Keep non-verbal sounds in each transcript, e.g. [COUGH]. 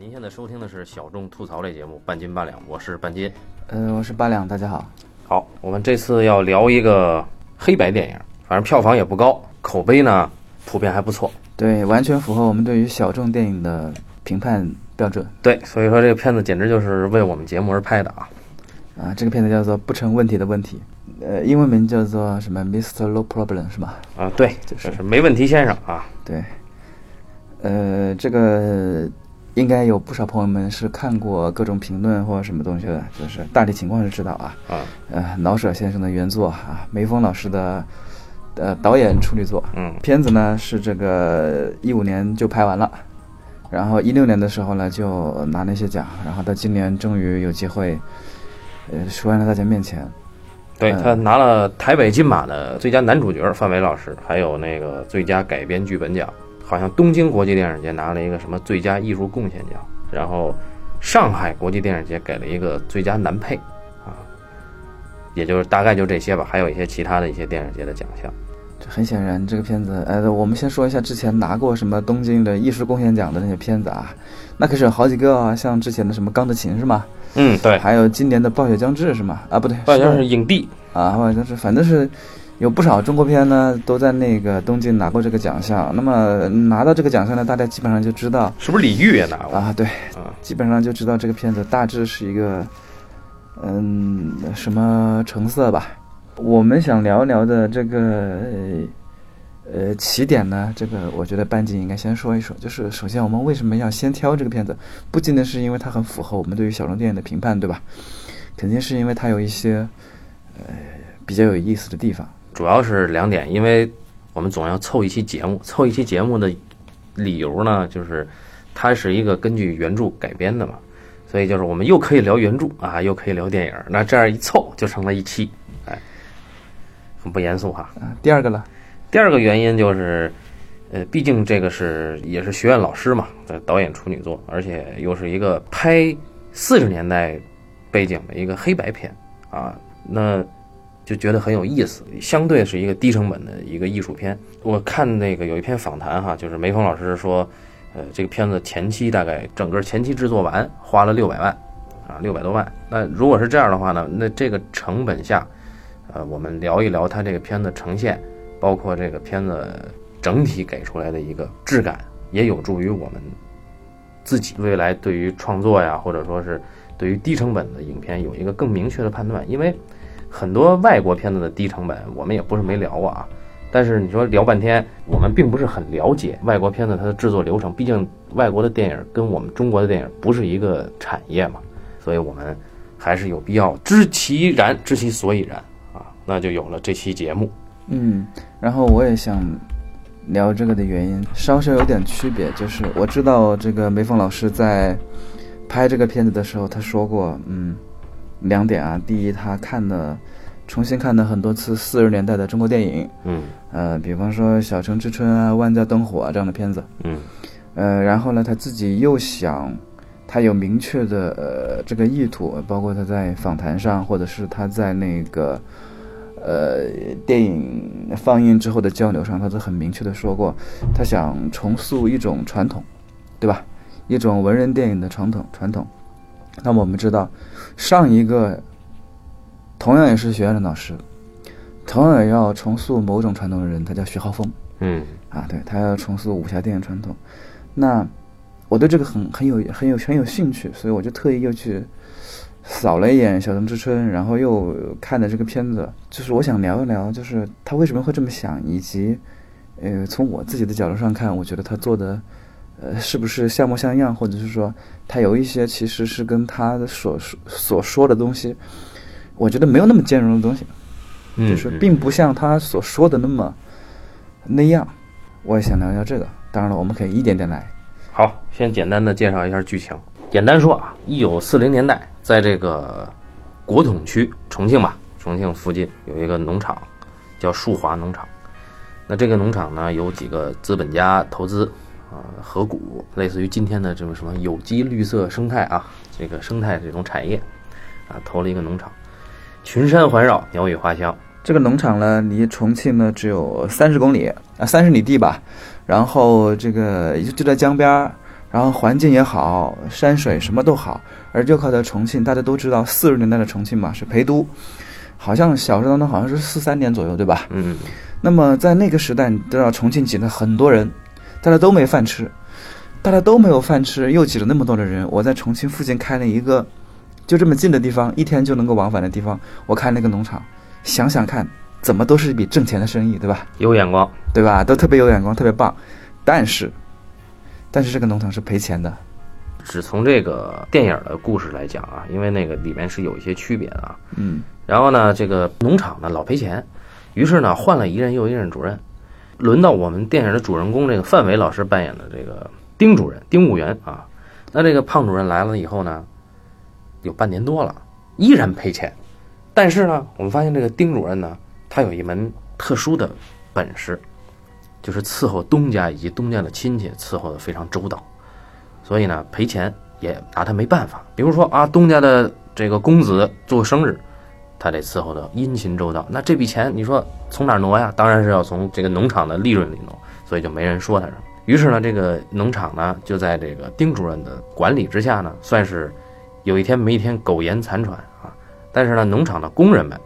您现在收听的是小众吐槽类节目《半斤八两》，我是半斤。呃，我是八两，大家好。好，我们这次要聊一个黑白电影，反正票房也不高，口碑呢普遍还不错。对，完全符合我们对于小众电影的评判标准。对，所以说这个片子简直就是为我们节目而拍的啊！啊，这个片子叫做《不成问题的问题》，呃，英文名叫做什么？Mr. No Problem 是吧？啊，对，就是是没问题先生啊。对，呃，这个应该有不少朋友们是看过各种评论或者什么东西的，就是大体情况是知道啊。啊，呃，老舍先生的原作啊，梅峰老师的呃导演处女作。嗯片子呢是这个一五年就拍完了，然后一六年的时候呢就拿了一些奖，然后到今年终于有机会，呃，出现在大家面前。嗯对他拿了台北金马的最佳男主角范伟老师，还有那个最佳改编剧本奖，好像东京国际电影节拿了一个什么最佳艺术贡献奖，然后上海国际电影节给了一个最佳男配啊，也就是大概就这些吧，还有一些其他的一些电影节的奖项。这很显然，这个片子，呃，我们先说一下之前拿过什么东京的艺术贡献奖的那些片子啊，那可是有好几个啊，像之前的什么《钢的琴》是吗？嗯，对，还有今年的《暴雪将至》是吗？啊，不对，好像是影帝。啊，暴雪将至，反正是有不少中国片呢，都在那个东京拿过这个奖项。那么拿到这个奖项呢，大家基本上就知道是不是李玉也拿过？啊，对，啊，基本上就知道这个片子大致是一个嗯什么成色吧。我们想聊一聊的这个呃呃起点呢，这个我觉得半斤应该先说一说。就是首先我们为什么要先挑这个片子，不仅仅是因为它很符合我们对于小众电影的评判，对吧？肯定是因为它有一些呃比较有意思的地方。主要是两点，因为我们总要凑一期节目，[LAUGHS] 凑一期节目的理由呢，就是它是一个根据原著改编的嘛，所以就是我们又可以聊原著啊，又可以聊电影，那这样一凑就成了一期，哎，很不严肃哈。啊，第二个呢，第二个原因就是，呃，毕竟这个是也是学院老师嘛，的导演处女作，而且又是一个拍四十年代背景的一个黑白片啊，那就觉得很有意思。相对是一个低成本的一个艺术片。我看那个有一篇访谈哈，就是梅峰老师说，呃，这个片子前期大概整个前期制作完花了六百万，啊，六百多万。那如果是这样的话呢，那这个成本下，呃，我们聊一聊它这个片子呈现。包括这个片子整体给出来的一个质感，也有助于我们自己未来对于创作呀，或者说是对于低成本的影片有一个更明确的判断。因为很多外国片子的低成本，我们也不是没聊过啊。但是你说聊半天，我们并不是很了解外国片子它的制作流程，毕竟外国的电影跟我们中国的电影不是一个产业嘛，所以我们还是有必要知其然，知其所以然啊，那就有了这期节目。嗯，然后我也想聊这个的原因，稍稍有点区别，就是我知道这个梅峰老师在拍这个片子的时候，他说过，嗯，两点啊，第一，他看了重新看了很多次四十年代的中国电影，嗯呃，比方说《小城之春》啊、《万家灯火》啊这样的片子，嗯呃，然后呢，他自己又想，他有明确的呃这个意图，包括他在访谈上，或者是他在那个呃电影放映之后的交流上，他都很明确的说过，他想重塑一种传统，对吧？一种文人电影的传统传统。那么我们知道，上一个同样也是学院的老师，同样也要重塑某种传统的人，他叫徐浩峰。嗯啊，对他要重塑武侠电影传统。那我对这个很很有很有很有兴趣，所以我就特意又去扫了一眼《小城之春》，然后又看了这个片子。就是我想聊一聊，就是他为什么会这么想，以及呃，从我自己的角度上看，我觉得他做的呃是不是像模像样，或者是说他有一些其实是跟他的所说所说的东西，我觉得没有那么兼容的东西。嗯，就是并不像他所说的那么那样。我也想聊聊这个，当然了，我们可以一点点来。好，先简单的介绍一下剧情。简单说啊，一九四零年代，在这个国统区重庆吧，重庆附近有一个农场，叫树华农场。那这个农场呢，有几个资本家投资啊、合股，类似于今天的这种什么有机绿色生态啊，这个生态这种产业啊，投了一个农场，群山环绕，鸟语花香。这个农场呢，离重庆呢只有三十公里啊，三十里地吧。然后这个就就在江边儿，然后环境也好，山水什么都好。而就靠在重庆，大家都知道四十年代的重庆嘛是陪都，好像小说当中好像是四三年左右，对吧？嗯，那么在那个时代，你知道重庆挤了很多人，大家都没饭吃，大家都没有饭吃，又挤了那么多的人。我在重庆附近开了一个就这么近的地方，一天就能够往返的地方，我开那个农场，想想看，怎么都是一笔挣钱的生意，对吧？有眼光，对吧？都特别有眼光，特别棒。但是，但是这个农场是赔钱的。只从这个电影的故事来讲啊，因为那个里面是有一些区别的啊。嗯，然后呢，这个农场呢老赔钱，于是呢换了一任又一任主任，轮到我们电影的主人公这个范伟老师扮演的这个丁主任、丁务员啊。那这个胖主任来了以后呢，有半年多了，依然赔钱。但是呢，我们发现这个丁主任呢，他有一门特殊的本事，就是伺候东家以及东家的亲戚，伺候的非常周到。所以呢，赔钱也拿他没办法。比如说啊，东家的这个公子做生日，他得伺候的殷勤周到。那这笔钱你说从哪挪呀？当然是要从这个农场的利润里挪。所以就没人说他什么。于是呢，这个农场呢就在这个丁主任的管理之下呢，算是有一天没一天苟延残喘啊。但是呢，农场的工人们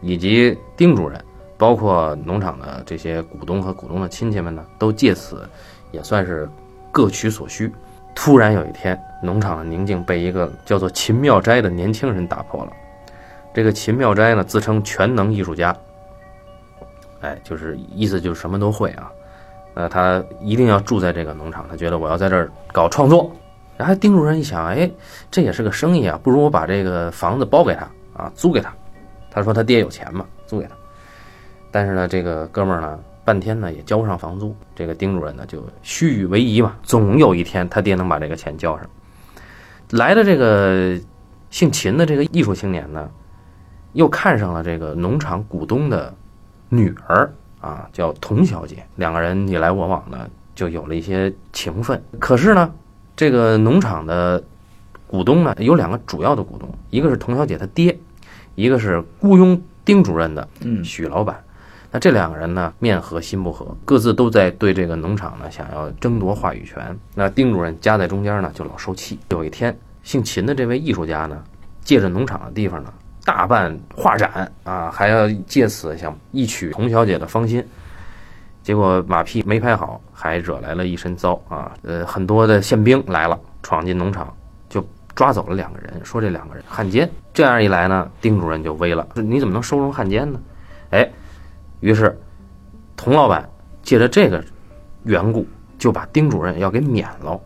以及丁主任，包括农场的这些股东和股东的亲戚们呢，都借此也算是各取所需。突然有一天，农场的宁静被一个叫做秦妙斋的年轻人打破了。这个秦妙斋呢，自称全能艺术家，哎，就是意思就是什么都会啊。呃，他一定要住在这个农场，他觉得我要在这儿搞创作。然后丁主任一想，哎，这也是个生意啊，不如我把这个房子包给他啊，租给他。他说他爹有钱嘛，租给他。但是呢，这个哥们儿呢？半天呢也交不上房租，这个丁主任呢就虚与委蛇嘛，总有一天他爹能把这个钱交上。来的这个姓秦的这个艺术青年呢，又看上了这个农场股东的女儿啊，叫童小姐，两个人你来我往呢，就有了一些情分。可是呢，这个农场的股东呢有两个主要的股东，一个是童小姐她爹，一个是雇佣丁主任的许老板。那这两个人呢，面和心不和，各自都在对这个农场呢想要争夺话语权。那丁主任夹在中间呢，就老受气。有一天，姓秦的这位艺术家呢，借着农场的地方呢，大办画展啊，还要借此想一取童小姐的芳心。结果马屁没拍好，还惹来了一身糟啊！呃，很多的宪兵来了，闯进农场，就抓走了两个人，说这两个人汉奸。这样一来呢，丁主任就威了，你怎么能收容汉奸呢？哎。于是，童老板借着这个缘故，就把丁主任要给免了。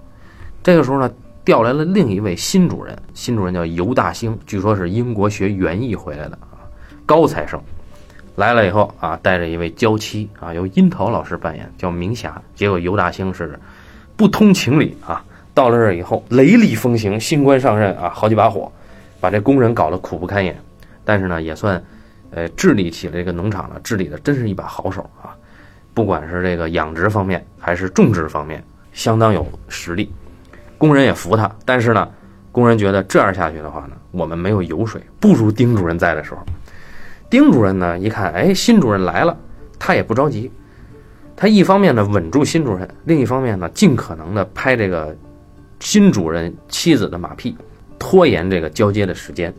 这个时候呢，调来了另一位新主任，新主任叫尤大兴，据说是英国学园艺回来的啊，高材生。来了以后啊，带着一位娇妻啊，由樱桃老师扮演，叫明霞。结果尤大兴是不通情理啊，到了这儿以后雷厉风行，新官上任啊，好几把火，把这工人搞得苦不堪言。但是呢，也算。呃，治理起了这个农场了，治理的真是一把好手啊！不管是这个养殖方面，还是种植方面，相当有实力。工人也服他，但是呢，工人觉得这样下去的话呢，我们没有油水，不如丁主任在的时候。丁主任呢，一看，哎，新主任来了，他也不着急，他一方面呢稳住新主任，另一方面呢，尽可能的拍这个新主任妻子的马屁，拖延这个交接的时间。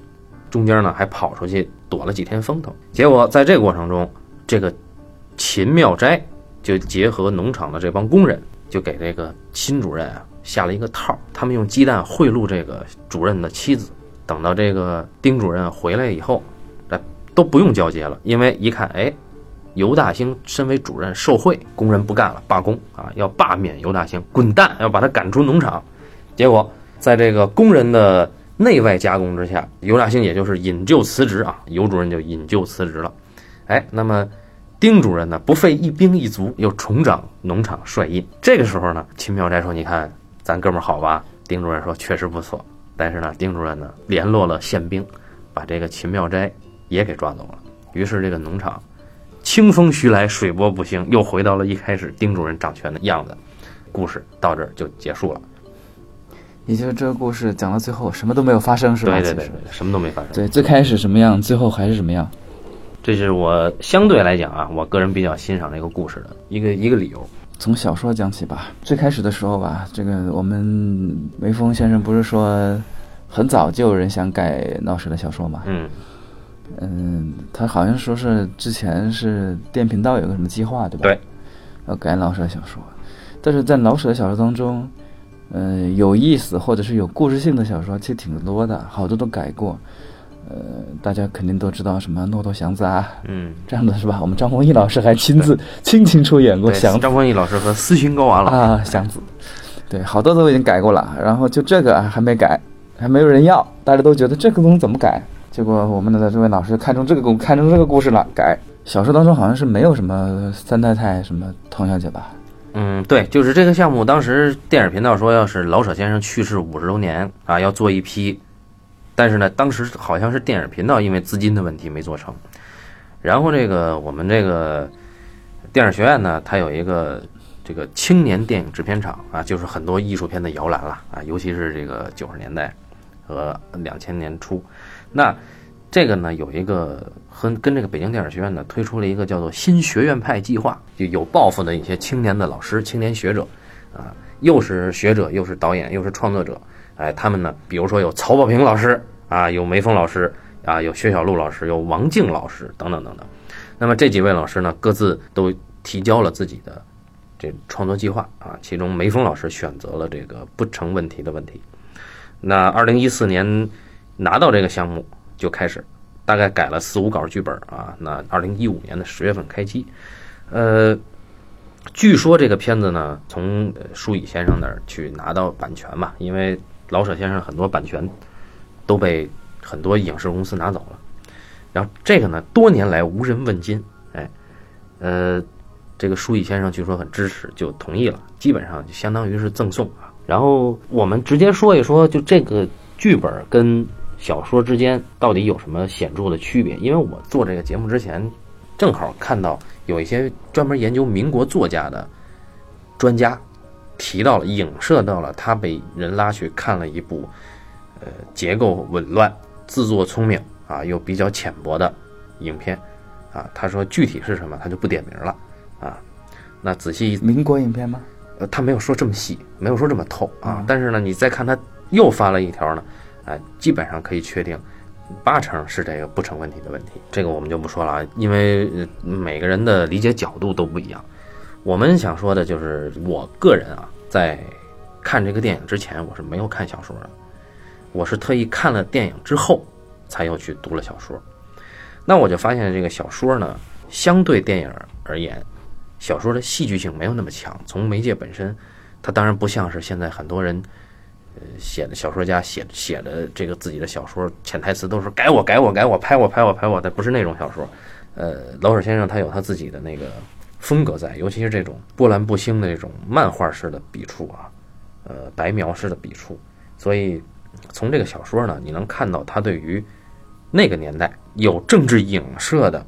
中间呢还跑出去躲了几天风头，结果在这个过程中，这个秦妙斋就结合农场的这帮工人，就给这个新主任啊下了一个套。他们用鸡蛋贿赂这个主任的妻子，等到这个丁主任回来以后，哎都不用交接了，因为一看，哎，尤大兴身为主任受贿，工人不干了，罢工啊，要罢免尤大兴，滚蛋，要把他赶出农场。结果在这个工人的。内外夹攻之下，尤大兴也就是引咎辞职啊，尤主任就引咎辞职了。哎，那么丁主任呢，不费一兵一卒又重掌农场帅印。这个时候呢，秦妙斋说：“你看咱哥们儿好吧？”丁主任说：“确实不错。”但是呢，丁主任呢联络了宪兵，把这个秦妙斋也给抓走了。于是这个农场清风徐来，水波不兴，又回到了一开始丁主任掌权的样子。故事到这儿就结束了。也就是这个故事讲到最后，什么都没有发生，是吧？对对对，什么都没发生。对，最开始什么样，最后还是什么样。这是我相对来讲啊，我个人比较欣赏这个故事的一个一个理由。从小说讲起吧。最开始的时候吧，这个我们梅峰先生不是说，很早就有人想改闹史的小说嘛？嗯嗯，他好像说是之前是电频道有个什么计划，对吧？对，要改老舍的小说，但是在老舍的小说当中，嗯、有意思或者是有故事性的小说其实挺多的，好多都改过。呃，大家肯定都知道什么《骆驼祥子》啊，嗯，这样的是吧？我们张丰毅老师还亲自亲情出演过祥子张丰毅老师和斯琴高娃老师，啊，祥子，对，好多都已经改过了，然后就这个还没改，还没有人要，大家都觉得这个东西怎么改？结果我们的这位老师看中这个故，看中这个故事了，改。小说当中好像是没有什么三太太什么童小姐吧？嗯，对，就是这个项目，当时电影频道说，要是老舍先生去世五十周年啊，要做一批，但是呢，当时好像是电影频道因为资金的问题没做成。然后这个我们这个电影学院呢，它有一个这个青年电影制片厂啊，就是很多艺术片的摇篮了啊，尤其是这个九十年代和两千年初。那这个呢，有一个和跟这个北京电影学院呢推出了一个叫做“新学院派计划”，就有抱负的一些青年的老师、青年学者，啊，又是学者，又是导演，又是创作者，哎，他们呢，比如说有曹保平老师啊，有梅峰老师啊，有薛晓路老师，有王静老师等等等等。那么这几位老师呢，各自都提交了自己的这创作计划啊，其中梅峰老师选择了这个不成问题的问题。那二零一四年拿到这个项目就开始，大概改了四五稿剧本啊。那二零一五年的十月份开机，呃，据说这个片子呢，从呃舒乙先生那儿去拿到版权嘛，因为老舍先生很多版权都被很多影视公司拿走了。然后这个呢，多年来无人问津，哎，呃，这个舒乙先生据说很支持，就同意了，基本上就相当于是赠送啊。然后我们直接说一说，就这个剧本跟小说之间到底有什么显著的区别？因为我做这个节目之前，正好看到有一些专门研究民国作家的专家提到了，影射到了他被人拉去看了一部，呃，结构紊乱、自作聪明啊又比较浅薄的影片，啊，他说具体是什么他就不点名了啊。那仔细民国影片吗？呃，他没有说这么细，没有说这么透啊嗯。但是呢，你再看他又发了一条呢，啊、基本上可以确定，八成是这个不成问题的问题。这个我们就不说了啊，因为呃每个人的理解角度都不一样。我们想说的就是，我个人啊，在看这个电影之前，我是没有看小说的，我是特意看了电影之后，才又去读了小说。那我就发现这个小说呢，相对电影而言，小说的戏剧性没有那么强。从媒介本身，它当然不像是现在很多人，呃，写的小说家写写的这个自己的小说潜台词都是改我改我改我拍我拍我拍我的，不是那种小说。呃，老舍先生他有他自己的那个风格在，尤其是这种波澜不兴的这种漫画式的笔触啊，呃，白描式的笔触。所以从这个小说呢，你能看到他对于那个年代有政治影射的、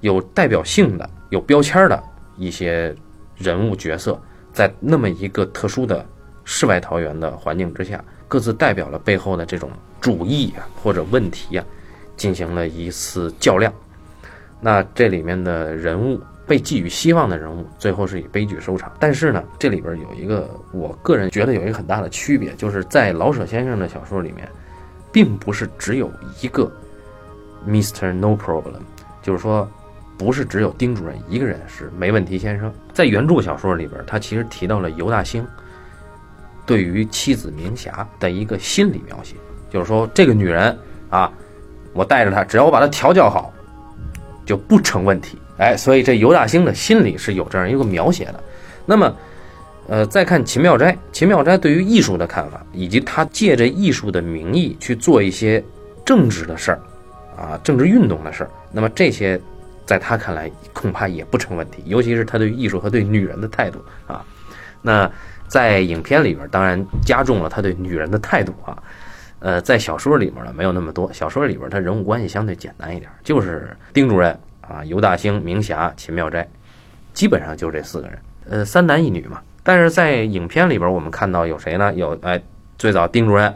有代表性的、有标签的一些人物角色，在那么一个特殊的世外桃源的环境之下，各自代表了背后的这种主义啊或者问题啊，进行了一次较量。那这里面的人物被寄予希望的人物，最后是以悲剧收场。但是呢，这里边有一个我个人觉得有一个很大的区别，就是在老舍先生的小说里面，并不是只有一个 Mr. No Problem，就是说，不是只有丁主任一个人是没问题先生。在原著小说里边，他其实提到了尤大兴对于妻子明霞的一个心理描写，就是说这个女人啊，我带着她，只要我把她调教好，就不成问题。哎，所以这尤大兴的心里是有这样一个描写的。那么，呃，再看秦妙斋，秦妙斋对于艺术的看法，以及他借着艺术的名义去做一些政治的事儿，啊，政治运动的事儿，那么这些在他看来恐怕也不成问题，尤其是他对艺术和对女人的态度啊。那在影片里边，当然加重了他对女人的态度啊。呃，在小说里面呢，没有那么多。小说里边他人物关系相对简单一点，就是丁主任啊、尤大兴、明霞、秦妙斋，基本上就这四个人，呃，三男一女嘛。但是在影片里边，我们看到有谁呢？有哎，最早丁主任，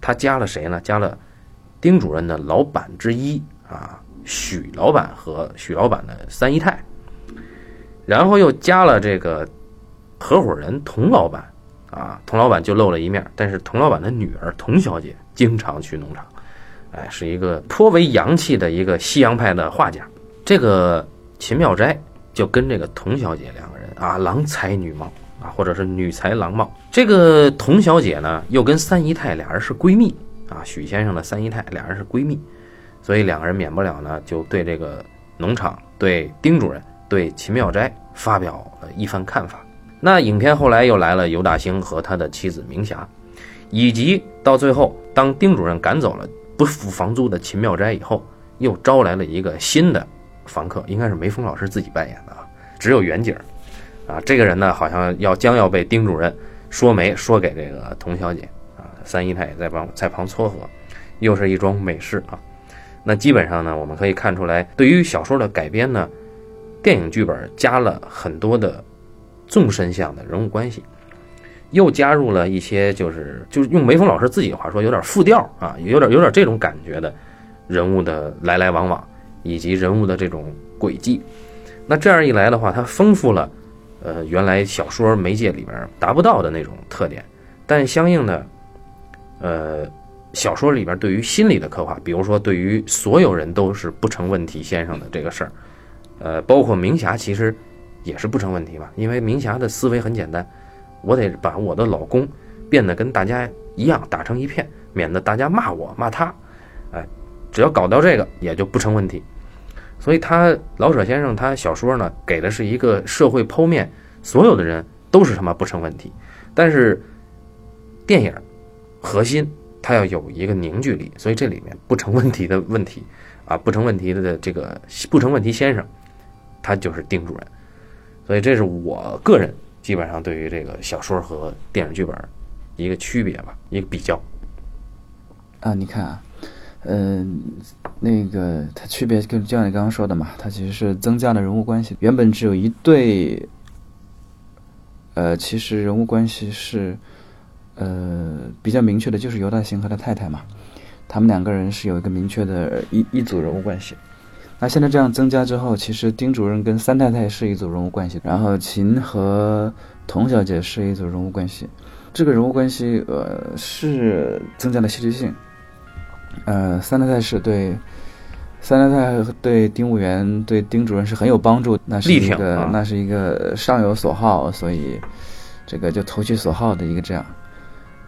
他加了谁呢？加了丁主任的老板之一啊，许老板和许老板的三姨太，然后又加了这个合伙人童老板啊，童老板就露了一面，但是童老板的女儿童小姐经常去农场，哎，是一个颇为洋气的一个西洋派的画家。这个秦妙斋就跟这个童小姐两个人啊，郎才女貌啊，或者是女才郎貌。这个童小姐呢，又跟三姨太俩人是闺蜜啊，许先生的三姨太俩人是闺蜜，所以两个人免不了呢，就对这个农场、对丁主任、对秦妙斋发表了一番看法。那影片后来又来了尤大兴和他的妻子明霞，以及到最后，当丁主任赶走了不付房租的秦妙斋以后，又招来了一个新的房客，应该是梅峰老师自己扮演的啊，只有远景啊，这个人呢，好像要将要被丁主任说媒说给这个童小姐啊，三姨太也在帮在旁撮合，又是一桩美事啊。那基本上呢，我们可以看出来，对于小说的改编呢，电影剧本加了很多的。纵深向的人物关系，又加入了一些就是就是用梅峰老师自己的话说，有点复调啊，有点有点这种感觉的人物的来来往往，以及人物的这种轨迹。那这样一来的话，它丰富了呃原来小说媒介里边达不到的那种特点，但相应的呃小说里边对于心理的刻画，比如说对于所有人都是不成问题先生的这个事儿，呃，包括明霞其实。也是不成问题吧，因为明霞的思维很简单，我得把我的老公变得跟大家一样打成一片，免得大家骂我骂他，哎，只要搞到这个也就不成问题。所以他老舍先生他小说呢给的是一个社会剖面，所有的人都是他妈不成问题，但是电影核心它要有一个凝聚力，所以这里面不成问题的问题啊，不成问题的这个不成问题先生，他就是丁主任。所以这是我个人基本上对于这个小说和电影剧本一个区别吧，一个比较。啊，你看啊，嗯，那个它区别跟就像你刚刚说的嘛，它其实是增加了人物关系。原本只有一对，呃，其实人物关系是呃比较明确的，就是尤大行和他太太嘛，他们两个人是有一个明确的一一组人物关系。那现在这样增加之后，其实丁主任跟三太太是一组人物关系，然后秦和童小姐是一组人物关系。这个人物关系，呃，是增加了戏剧性。呃，三太太是对三太太对丁务员对丁主任是很有帮助，那是一个那是一个上有所好，所以这个就投其所好的一个这样。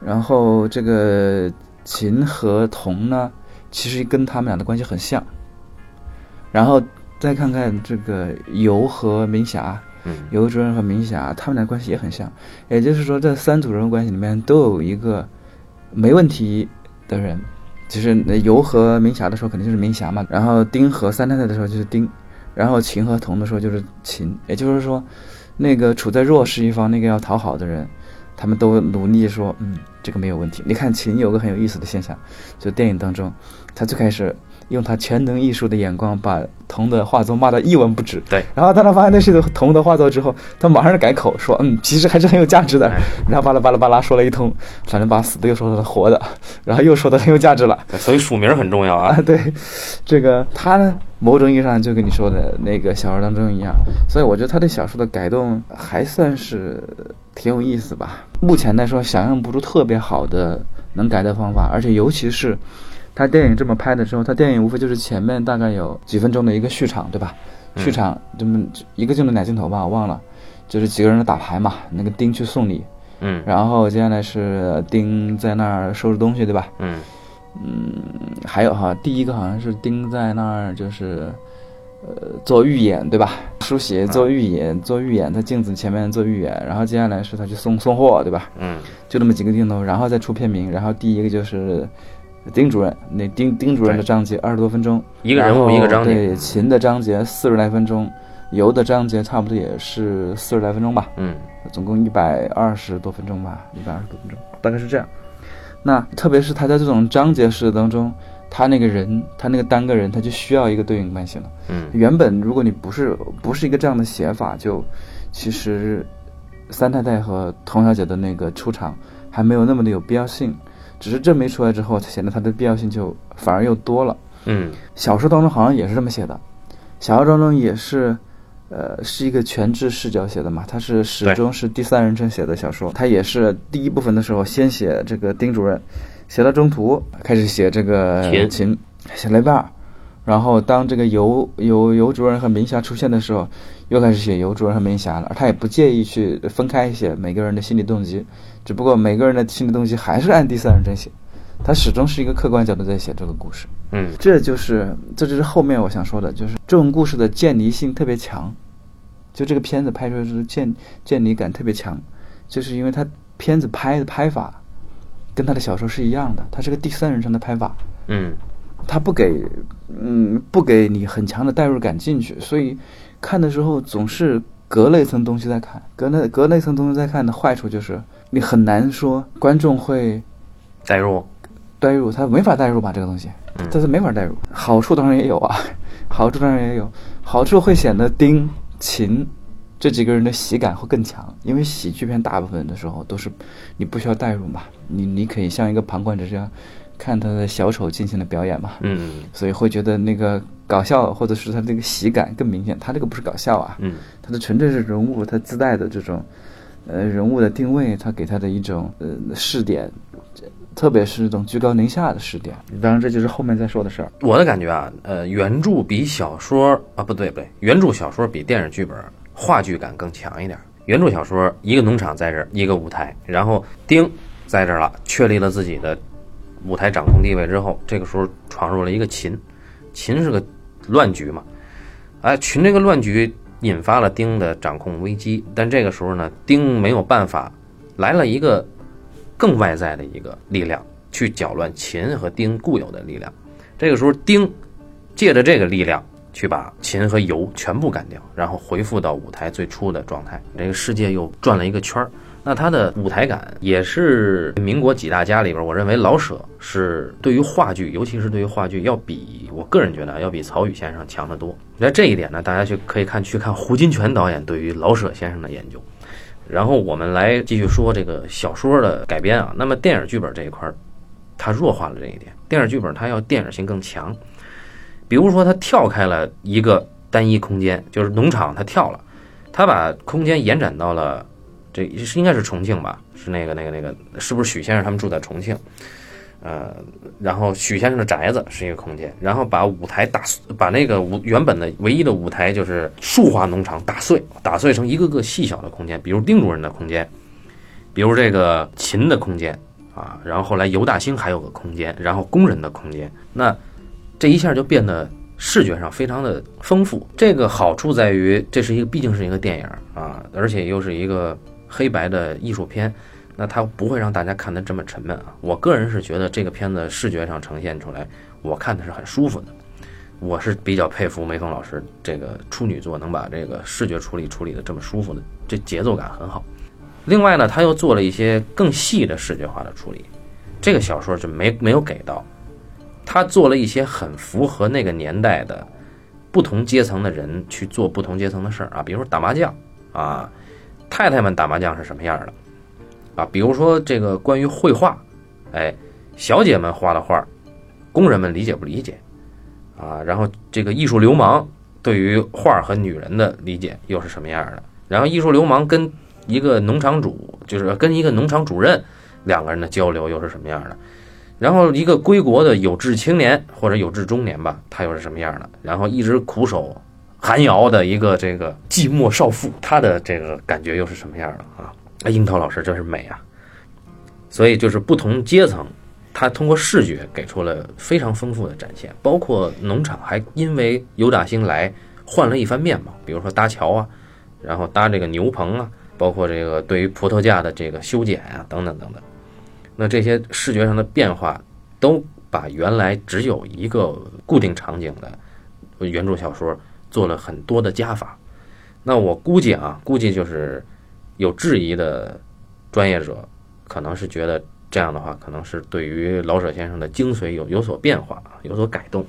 然后这个秦和童呢，其实跟他们俩的关系很像。然后再看看这个尤和明霞，尤主任和明霞，他们俩关系也很像。也就是说，这三组人物关系里面都有一个没问题的人。就是那游和明霞的时候肯定就是明霞嘛，然后丁和三太太的时候就是丁，然后秦和童的时候就是秦。也就是说，那个处在弱势一方、那个要讨好的人，他们都努力说，嗯，这个没有问题。你看秦有个很有意思的现象，就电影当中，他最开始。用他全能艺术的眼光把童的画作骂得一文不值。对，然后当他发现那是童的画作之后，他马上改口说：“嗯，其实还是很有价值的。”然后巴拉巴拉巴拉说了一通，反正把死的又说成了活的，然后又说的很有价值了。所以署名很重要啊。[LAUGHS] 对，这个他呢，某种意义上就跟你说的那个小说当中一样。所以我觉得他对小说的改动还算是挺有意思吧。目前来说，想象不出特别好的能改的方法，而且尤其是。他电影这么拍的时候，他电影无非就是前面大概有几分钟的一个序场，对吧？序场这么一个镜头、俩镜头吧，我忘了，就是几个人打牌嘛。那个丁去送礼，嗯，然后接下来是丁在那儿收拾东西，对吧？嗯嗯，还有哈，第一个好像是丁在那儿就是呃做预演，对吧？书写做预演，做预演，在镜子前面做预演，然后接下来是他去送送货，对吧？嗯，就那么几个镜头，然后再出片名，然后第一个就是。丁主任，那丁丁主任的章节二十多分钟，一个人物一个章节。对，秦的章节四十来分钟，游的章节差不多也是四十来分钟吧。嗯，总共一百二十多分钟吧，一百二十多分钟，大概是这样。那特别是他在这种章节式当中，他那个人，他那个单个人，他就需要一个对应关系了。嗯，原本如果你不是不是一个这样的写法，就其实三太太和童小姐的那个出场还没有那么的有必要性。只是证明出来之后，显得它的必要性就反而又多了。嗯，小说当中好像也是这么写的，小说当中也是，呃，是一个全知视角写的嘛，他是始终是第三人称写的小说。他也是第一部分的时候先写这个丁主任，写到中途开始写这个秦。秦，写了一半，然后当这个尤尤尤主任和明霞出现的时候，又开始写尤主任和明霞了。而他也不介意去分开写每个人的心理动机，只不过每个人的心理动机还是按第三人称写，他始终是一个客观角度在写这个故事。嗯这就是这就是后面我想说的，就是这种故事的见离性特别强，就这个片子拍出来就是见见离感特别强，就是因为他片子拍的拍法跟他的小说是一样的，它是个第三人称的拍法，嗯他不给嗯不给你很强的代入感进去，所以看的时候总是隔了一层东西在看，隔那隔那层东西在看的坏处就是你很难说观众会代入，代入，他没法代入吧这个东西，嗯。这是没法代入。好处当然也有啊，[LAUGHS] 好处当然也有，好处会显得丁、秦这几个人的喜感会更强，因为喜剧片大部分的时候都是你不需要代入嘛，你你可以像一个旁观者这样看他的小丑进行了表演嘛，嗯所以会觉得那个搞笑或者是他那个喜感更明显。他这个不是搞笑啊，嗯他的纯粹是人物他自带的这种呃人物的定位，他给他的一种呃视点，特别是这种居高临下的视点。当然，这就是后面再说的事儿。我的感觉啊，呃，原著比小说啊，不对不对，原著小说比电视剧本话剧感更强一点。原著小说一个农场在这儿，一个舞台，然后丁在这儿了，确立了自己的舞台掌控地位之后，这个时候闯入了一个秦，秦是个乱局嘛，哎，秦这个乱局引发了丁的掌控危机，但这个时候呢，丁没有办法，来了一个更外在的一个力量去搅乱秦和丁固有的力量。这个时候，丁借着这个力量去把秦和尤全部干掉，然后恢复到舞台最初的状态。这个世界又转了一个圈儿。那他的舞台感也是民国几大家里边，我认为老舍是对于话剧，尤其是对于话剧，要比我个人觉得要比曹禺先生强得多。那这一点呢，大家去可以看去看胡金铨导演对于老舍先生的研究。然后我们来继续说这个小说的改编啊。那么电影剧本这一块儿，它弱化了这一点。电影剧本它要电影性更强，比如说它跳开了一个单一空间，就是农场，它跳了，它把空间延展到了这是应该是重庆吧？是那个那个那个，是不是许先生他们住在重庆？呃，然后许先生的宅子是一个空间，然后把舞台打碎，把那个舞原本的唯一的舞台就是树花农场打碎，打碎成一个个细小的空间，比如丁主任的空间，比如这个秦的空间啊，然后后来尤大兴还有个空间，然后工人的空间，那这一下就变得视觉上非常的丰富。这个好处在于，这是一个毕竟是一个电影啊，而且又是一个黑白的艺术片。那它不会让大家看得这么沉闷啊！我个人是觉得这个片子视觉上呈现出来，我看的是很舒服的。我是比较佩服梅峰老师这个处女作能把这个视觉处理处理的这么舒服的，这节奏感很好。另外呢，他又做了一些更细的视觉化的处理，这个小说就没没有给到。他做了一些很符合那个年代的不同阶层的人去做不同阶层的事儿啊，比如说打麻将啊，太太们打麻将是什么样的？啊，比如说这个关于绘画，哎，小姐们画的画，工人们理解不理解？啊，然后这个艺术流氓对于画和女人的理解又是什么样的？然后艺术流氓跟一个农场主，就是跟一个农场主任两个人的交流又是什么样的？然后一个归国的有志青年或者有志中年吧，他又是什么样的？然后一直苦守寒窑的一个这个寂寞少妇，她的这个感觉又是什么样的啊？哎，樱桃老师真是美啊！所以就是不同阶层，他通过视觉给出了非常丰富的展现，包括农场还因为尤大兴来换了一番面貌，比如说搭桥啊，然后搭这个牛棚啊，包括这个对于葡萄架的这个修剪啊，等等等等。那这些视觉上的变化，都把原来只有一个固定场景的原著小说做了很多的加法。那我估计啊，估计就是有质疑的专业者，可能是觉得这样的话，可能是对于老舍先生的精髓有有所变化，有所改动，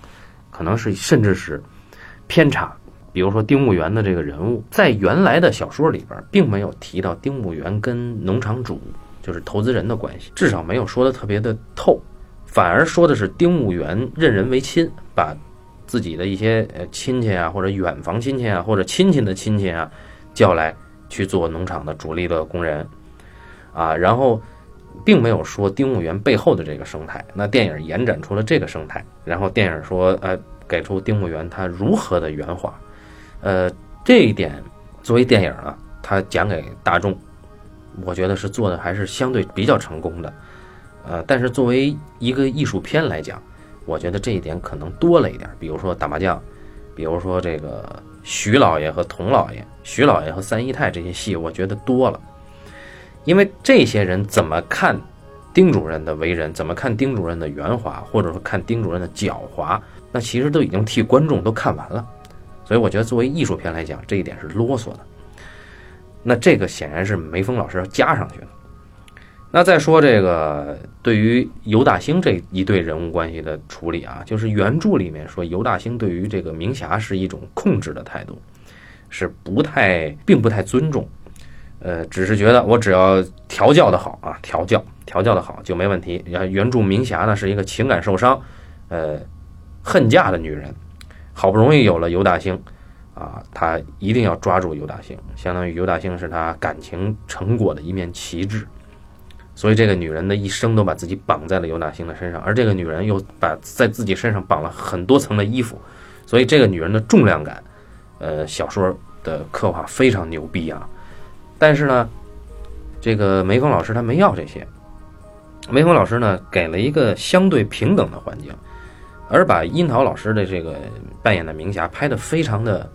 可能是甚至是偏差。比如说丁务员的这个人物，在原来的小说里边，并没有提到丁务员跟农场主，就是投资人的关系，至少没有说的特别的透，反而说的是丁务员任人唯亲，把自己的一些呃亲戚啊，或者远房亲戚啊，或者亲戚的亲戚啊，叫来去做农场的主力的工人，啊，然后并没有说丁务员背后的这个生态。那电影延展出了这个生态，然后电影说，呃，给出丁务员他如何的圆滑，呃，这一点作为电影啊，他讲给大众，我觉得是做的还是相对比较成功的，呃，但是作为一个艺术片来讲。我觉得这一点可能多了一点，比如说打麻将，比如说这个徐老爷和童老爷、徐老爷和三姨太这些戏，我觉得多了。因为这些人怎么看丁主任的为人，怎么看丁主任的圆滑，或者说看丁主任的狡猾，那其实都已经替观众都看完了。所以我觉得作为艺术片来讲，这一点是啰嗦的。那这个显然是梅峰老师要加上去的。那再说这个对于尤大兴这一对人物关系的处理啊，就是原著里面说尤大兴对于这个明霞是一种控制的态度，是不太并不太尊重，呃，只是觉得我只要调教的好啊，调教调教的好就没问题。然后原著明霞呢是一个情感受伤，呃，恨嫁的女人，好不容易有了尤大兴，啊，她一定要抓住尤大兴，相当于尤大兴是她感情成果的一面旗帜。所以这个女人的一生都把自己绑在了尤大兴的身上，而这个女人又把在自己身上绑了很多层的衣服，所以这个女人的重量感，呃，小说的刻画非常牛逼啊。但是呢，这个梅峰老师他没要这些，梅峰老师呢给了一个相对平等的环境，而把樱桃老师的这个扮演的明霞拍的非常的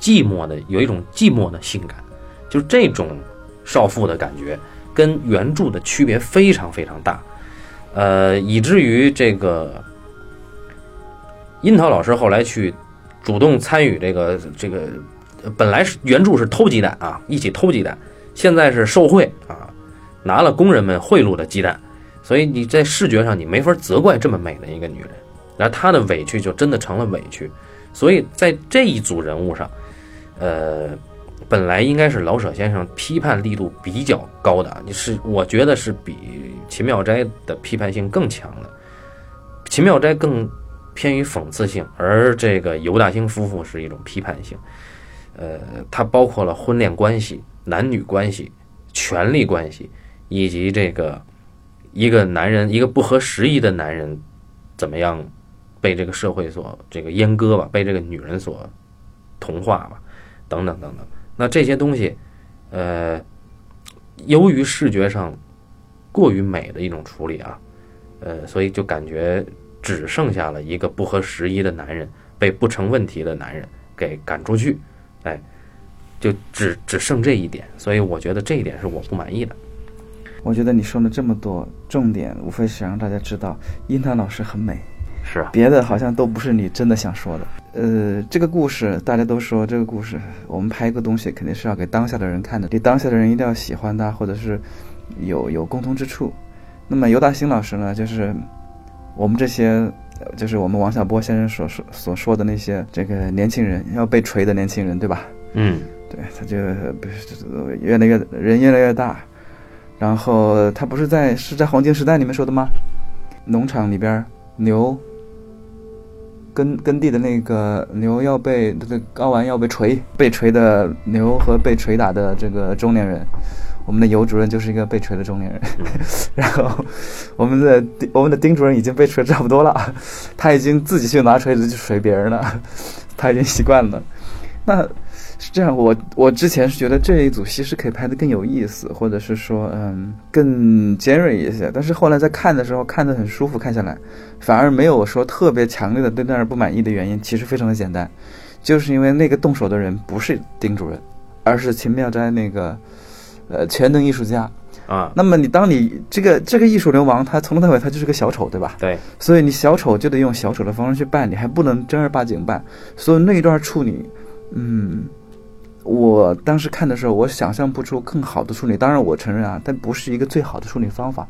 寂寞的，有一种寂寞的性感，就这种少妇的感觉。跟原著的区别非常非常大，呃，以至于这个樱桃老师后来去主动参与这个这个，本来是原著是偷鸡蛋啊，一起偷鸡蛋，现在是受贿啊，拿了工人们贿赂的鸡蛋，所以你在视觉上你没法责怪这么美的一个女人，然后她的委屈就真的成了委屈，所以在这一组人物上，呃。本来应该是老舍先生批判力度比较高的，你是我觉得是比秦妙斋的批判性更强的。秦妙斋更偏于讽刺性，而这个尤大兴夫妇是一种批判性。呃，它包括了婚恋关系、男女关系、权力关系，以及这个一个男人一个不合时宜的男人怎么样被这个社会所这个阉割吧，被这个女人所同化吧，等等等等。那这些东西，呃，由于视觉上过于美的一种处理啊，呃，所以就感觉只剩下了一个不合时宜的男人被不成问题的男人给赶出去，哎，就只只剩这一点，所以我觉得这一点是我不满意的。我觉得你说了这么多重点，无非是想让大家知道樱桃老师很美。是啊，别的好像都不是你真的想说的。呃，这个故事大家都说这个故事，我们拍一个东西肯定是要给当下的人看的，你当下的人一定要喜欢它，或者是有有共同之处。那么尤大兴老师呢，就是我们这些，就是我们王小波先生所说所说的那些这个年轻人要被锤的年轻人，对吧？嗯，对，他就不是越来越人越来越大，然后他不是在是在黄金时代里面说的吗？农场里边牛。耕耕地的那个牛要被这个睾丸要被锤，被锤的牛和被锤打的这个中年人，我们的尤主任就是一个被锤的中年人，[LAUGHS] 然后我们的我们的丁主任已经被锤差不多了，他已经自己去拿锤子去锤别人了，他已经习惯了，那。是这样，我我之前是觉得这一组戏是可以拍的更有意思，或者是说，嗯，更尖锐一些。但是后来在看的时候，看得很舒服，看下来，反而没有说特别强烈的对那儿不满意的原因。其实非常的简单，就是因为那个动手的人不是丁主任，而是秦妙斋那个，呃，全能艺术家啊。那么你当你这个这个艺术流氓，他从头到尾他就是个小丑，对吧？对。所以你小丑就得用小丑的方式去办，你还不能正儿八经办。所以那一段处理，嗯。我当时看的时候，我想象不出更好的处理。当然，我承认啊，但不是一个最好的处理方法。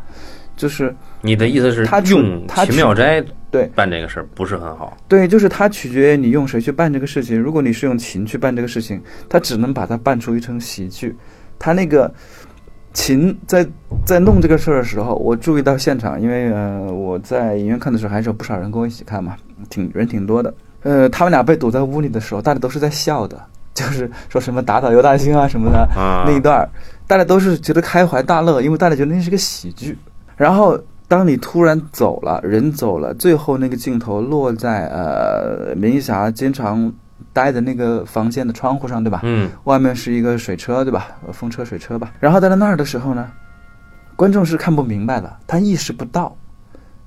就是你的意思是，他用秦妙斋对办这个事儿不是很好。对，就是它取决于你用谁去办这个事情。如果你是用秦去办这个事情，他只能把它办出一层喜剧。他那个秦在在弄这个事儿的时候，我注意到现场，因为呃我在影院看的时候，还是有不少人跟我一起看嘛，挺人挺多的。呃，他们俩被堵在屋里的时候，大家都是在笑的，就是说什么打倒尤大兴啊什么的啊那一段，大家都是觉得开怀大乐，因为大家觉得那是个喜剧。然后当你突然走了，人走了，最后那个镜头落在呃林霞经常待的那个房间的窗户上，对吧？嗯外面是一个水车，对吧？呃风车、水车吧。然后在那儿的时候呢，观众是看不明白的，他意识不到。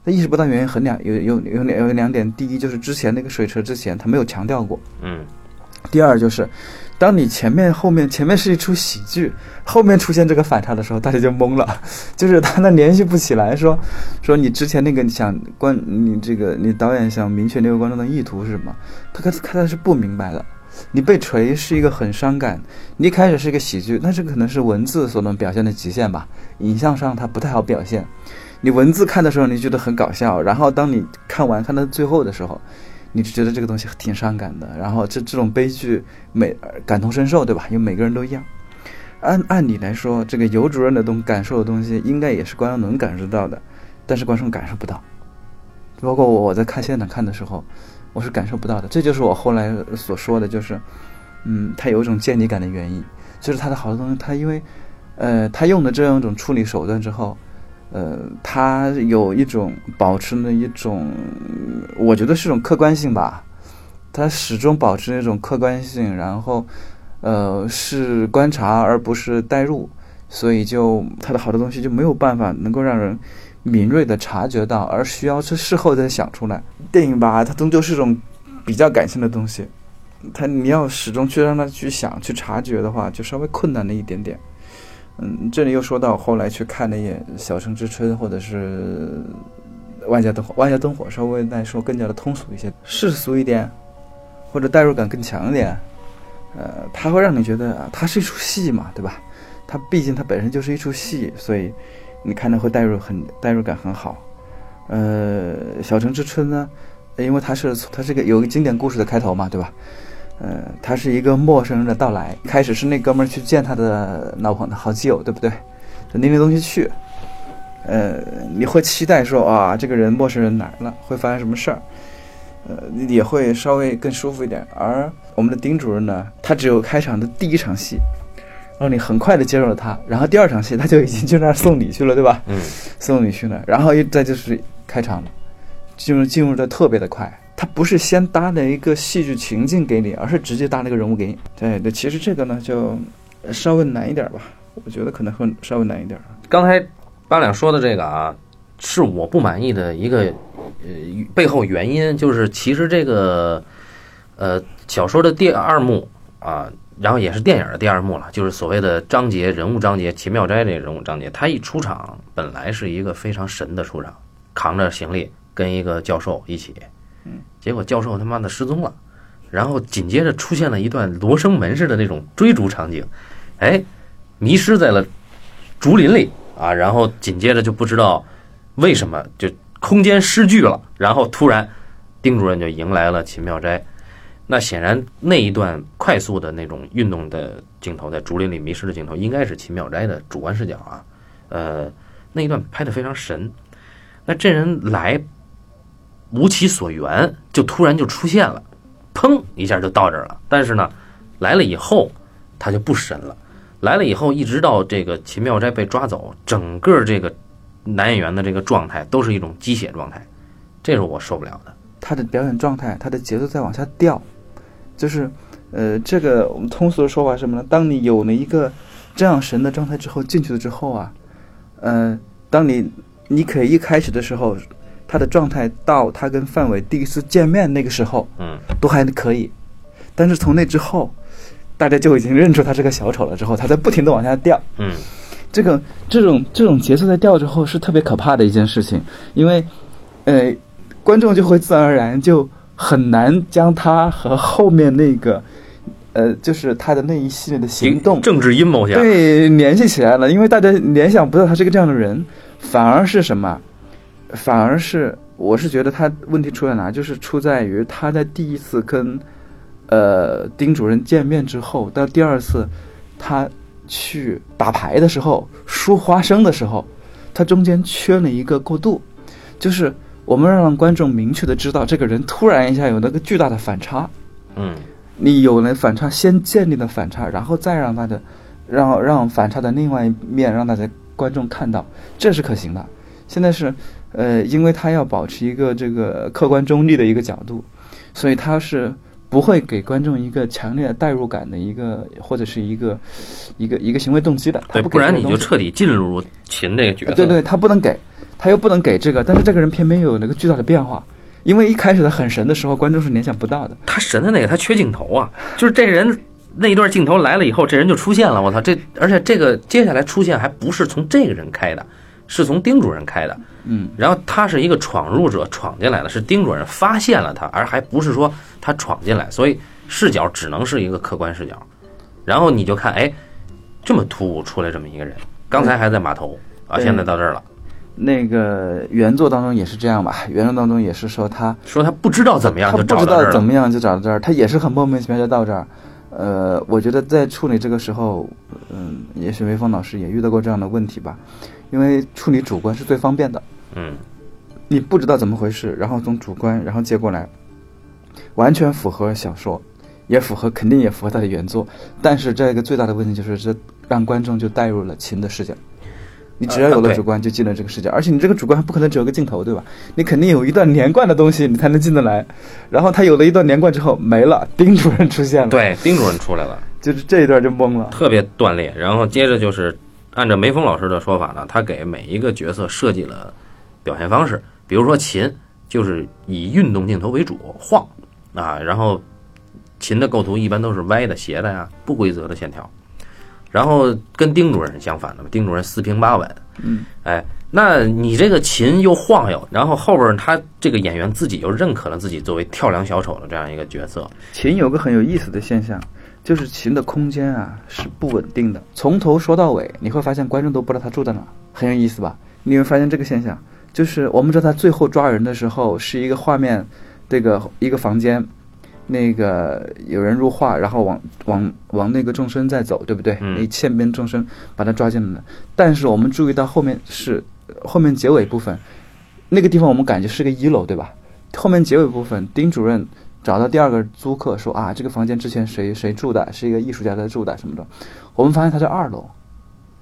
他意识不到原因很两有有有两有两点，第一就是之前那个水车之前他没有强调过，嗯第二就是，当你前面后面前面是一出喜剧，后面出现这个反差的时候，大家就懵了，就是他那联系不起来，说说你之前那个想观你这个你导演想明确那个观众的意图是什么，他看看他是不明白的。你被锤是一个很伤感，你一开始是一个喜剧，那这可能是文字所能表现的极限吧，影像上它不太好表现。你文字看的时候你觉得很搞笑，然后当你看完看到最后的时候，你就觉得这个东西挺伤感的。然后这这种悲剧每感同身受，对吧？因为每个人都一样。按按理来说，这个尤主任的东感受的东西，应该也是观众能感受到的，但是观众感受不到。包括我我在看现场看的时候，我是感受不到的。这就是我后来所说的就是，嗯，他有一种见底感的原因，就是他的好多东西，他因为，呃，他用的这样一种处理手段之后，呃，他有一种保持的一种，我觉得是一种客观性吧，他始终保持那种客观性，然后，呃，是观察而不是代入，所以就他的好多东西就没有办法能够让人敏锐的察觉到，而需要是事后再想出来。电影吧，它终究是一种比较感性的东西，它你要始终去让他去想、去察觉的话，就稍微困难了一点点。嗯，这里又说到后来去看了一眼《小城之春》或者是《万家灯火》，《万家灯火》稍微来说更加的通俗一些，世俗一点，或者代入感更强一点。呃，它会让你觉得，它是一出戏嘛，对吧？它毕竟它本身就是一出戏，所以你看着会代入很代入感很好。呃，《小城之春》呢，因为它是它是个有个经典故事的开头嘛，对吧？呃，他是一个陌生人的到来。开始是那哥们儿去见他的老朋好基友，对不对？就拎着东西去。呃，你会期待说啊，这个人陌生人来了，会发生什么事儿？呃，也会稍微更舒服一点。而我们的丁主任呢，他只有开场的第一场戏，让你很快的接受了他，然后第二场戏他就已经去那儿送礼去了，对吧？嗯送礼去了，然后又再就是开场了，进入进入的特别的快。不是先搭了一个戏剧情境给你，而是直接搭那个人物给你。对对，其实这个呢就稍微难一点吧，我觉得可能会稍微难一点。刚才八两说的这个啊，是我不满意的一个呃背后原因，就是其实这个呃小说的第二幕啊，然后也是电影的第二幕了，就是所谓的章节人物章节，秦妙斋这个人物章节，他一出场本来是一个非常神的出场，扛着行李跟一个教授一起，嗯，结果教授他妈的失踪了。然后紧接着出现了一段罗生门似的那种追逐场景，哎，迷失在了竹林里啊，然后紧接着就不知道为什么就空间失据了，然后突然丁主任就迎来了秦妙斋。那显然那一段快速的那种运动的镜头，在竹林里迷失的镜头，应该是秦妙斋的主观视角啊。呃，那一段拍的非常神。那这人来无其所缘，就突然就出现了，砰一下就到这儿了。但是呢，来了以后他就不神了。来了以后，一直到这个秦妙斋被抓走，整个这个男演员的这个状态都是一种鸡血状态，这是我受不了的。他的表演状态，他的节奏在往下掉，就是，呃，这个我们通俗的说法是什么呢？当你有了一个这样神的状态之后，进去了之后啊，呃，当你你可以一开始的时候，他的状态到他跟范伟第一次见面那个时候，嗯。都还可以，但是从那之后，大家就已经认出他是个小丑了，之后他在不停的往下掉，嗯。这个这种这种节奏在掉之后是特别可怕的一件事情，因为，呃，观众就会自然而然就很难将他和后面那个，呃，就是他的那一系列的行动政治阴谋下，对联系起来了，因为大家联想不到他是个这样的人，反而是什么？反而是我是觉得他问题出在哪，就是出在于他在第一次跟呃丁主任见面之后，到第二次他去打牌的时候，输花生的时候，他中间缺了一个过渡，就是我们让观众明确的知道这个人突然一下有那个巨大的反差，嗯你有了反差，先建立了反差，然后再让他的，让让反差的另外一面让大家观众看到，这是可行的。现在是，呃，因为他要保持一个这个客观中立的一个角度，所以他是不会给观众一个强烈的代入感的一个或者是一个一个一个行为动机的。他对，不不然你就彻底进入秦这个角色。对对，他不能给，他又不能给这个，但是这个人偏偏又有那个巨大的变化，因为一开始他很神的时候，观众是联想不到的。他神的那个他缺镜头啊，就是这人那一段镜头来了以后，这人就出现了。我操，这而且这个接下来出现还不是从这个人开的，是从丁主任开的。嗯，然后他是一个闯入者，闯进来的是丁主任发现了他，而还不是说他闯进来，所以视角只能是一个客观视角。然后你就看，哎，这么突兀出来这么一个人，刚才还在码头啊，现在到这儿了，那个原作当中也是这样吧？原作当中也是说他说他不知道怎么样就不知找到这儿了。道怎么样就找到这儿，他也是很莫名其妙就到这儿。呃，我觉得在处理这个时候，嗯，也许梅峰老师也遇到过这样的问题吧，因为处理主观是最方便的。嗯，你不知道怎么回事，然后从主观然后接过来，完全符合小说，也符合肯定也符合他的原作。但是这个最大的问题就是这让观众就带入了秦的视角。你只要有了主观，就进了这个视角，而且你这个主观还不可能只有个镜头，对吧？你肯定有一段连贯的东西，你才能进得来。然后他有了一段连贯之后没了，丁主任出现了，，对，丁主任出来了。就是这一段就懵了。特别断裂。然后接着就是按照梅峰老师的说法呢，他给每一个角色设计了表现方式，比如说秦就是以运动镜头为主，晃啊，然后秦的构图一般都是歪的、斜的呀，不规则的线条。然后跟丁主任是相反的嘛，丁主任四平八稳，嗯，哎，那你这个秦又晃悠，然后后边他这个演员自己又认可了自己作为跳梁小丑的这样一个角色，秦有个很有意思的现象，就是琴的空间啊是不稳定的，从头说到尾，你会发现观众都不知道他住在哪，很有意思吧？你会发现这个现象，就是我们知道他最后抓人的时候是一个画面，这个一个房间，那个有人入画，然后往往往那个众生在走，对不对？嗯那线边众生把他抓进来了，但是我们注意到后面是后面结尾部分，那个地方我们感觉是个一楼，对吧？后面结尾部分，丁主任找到第二个租客说啊，这个房间之前谁谁住的，是一个艺术家在住的什么的。我们发现他在二楼，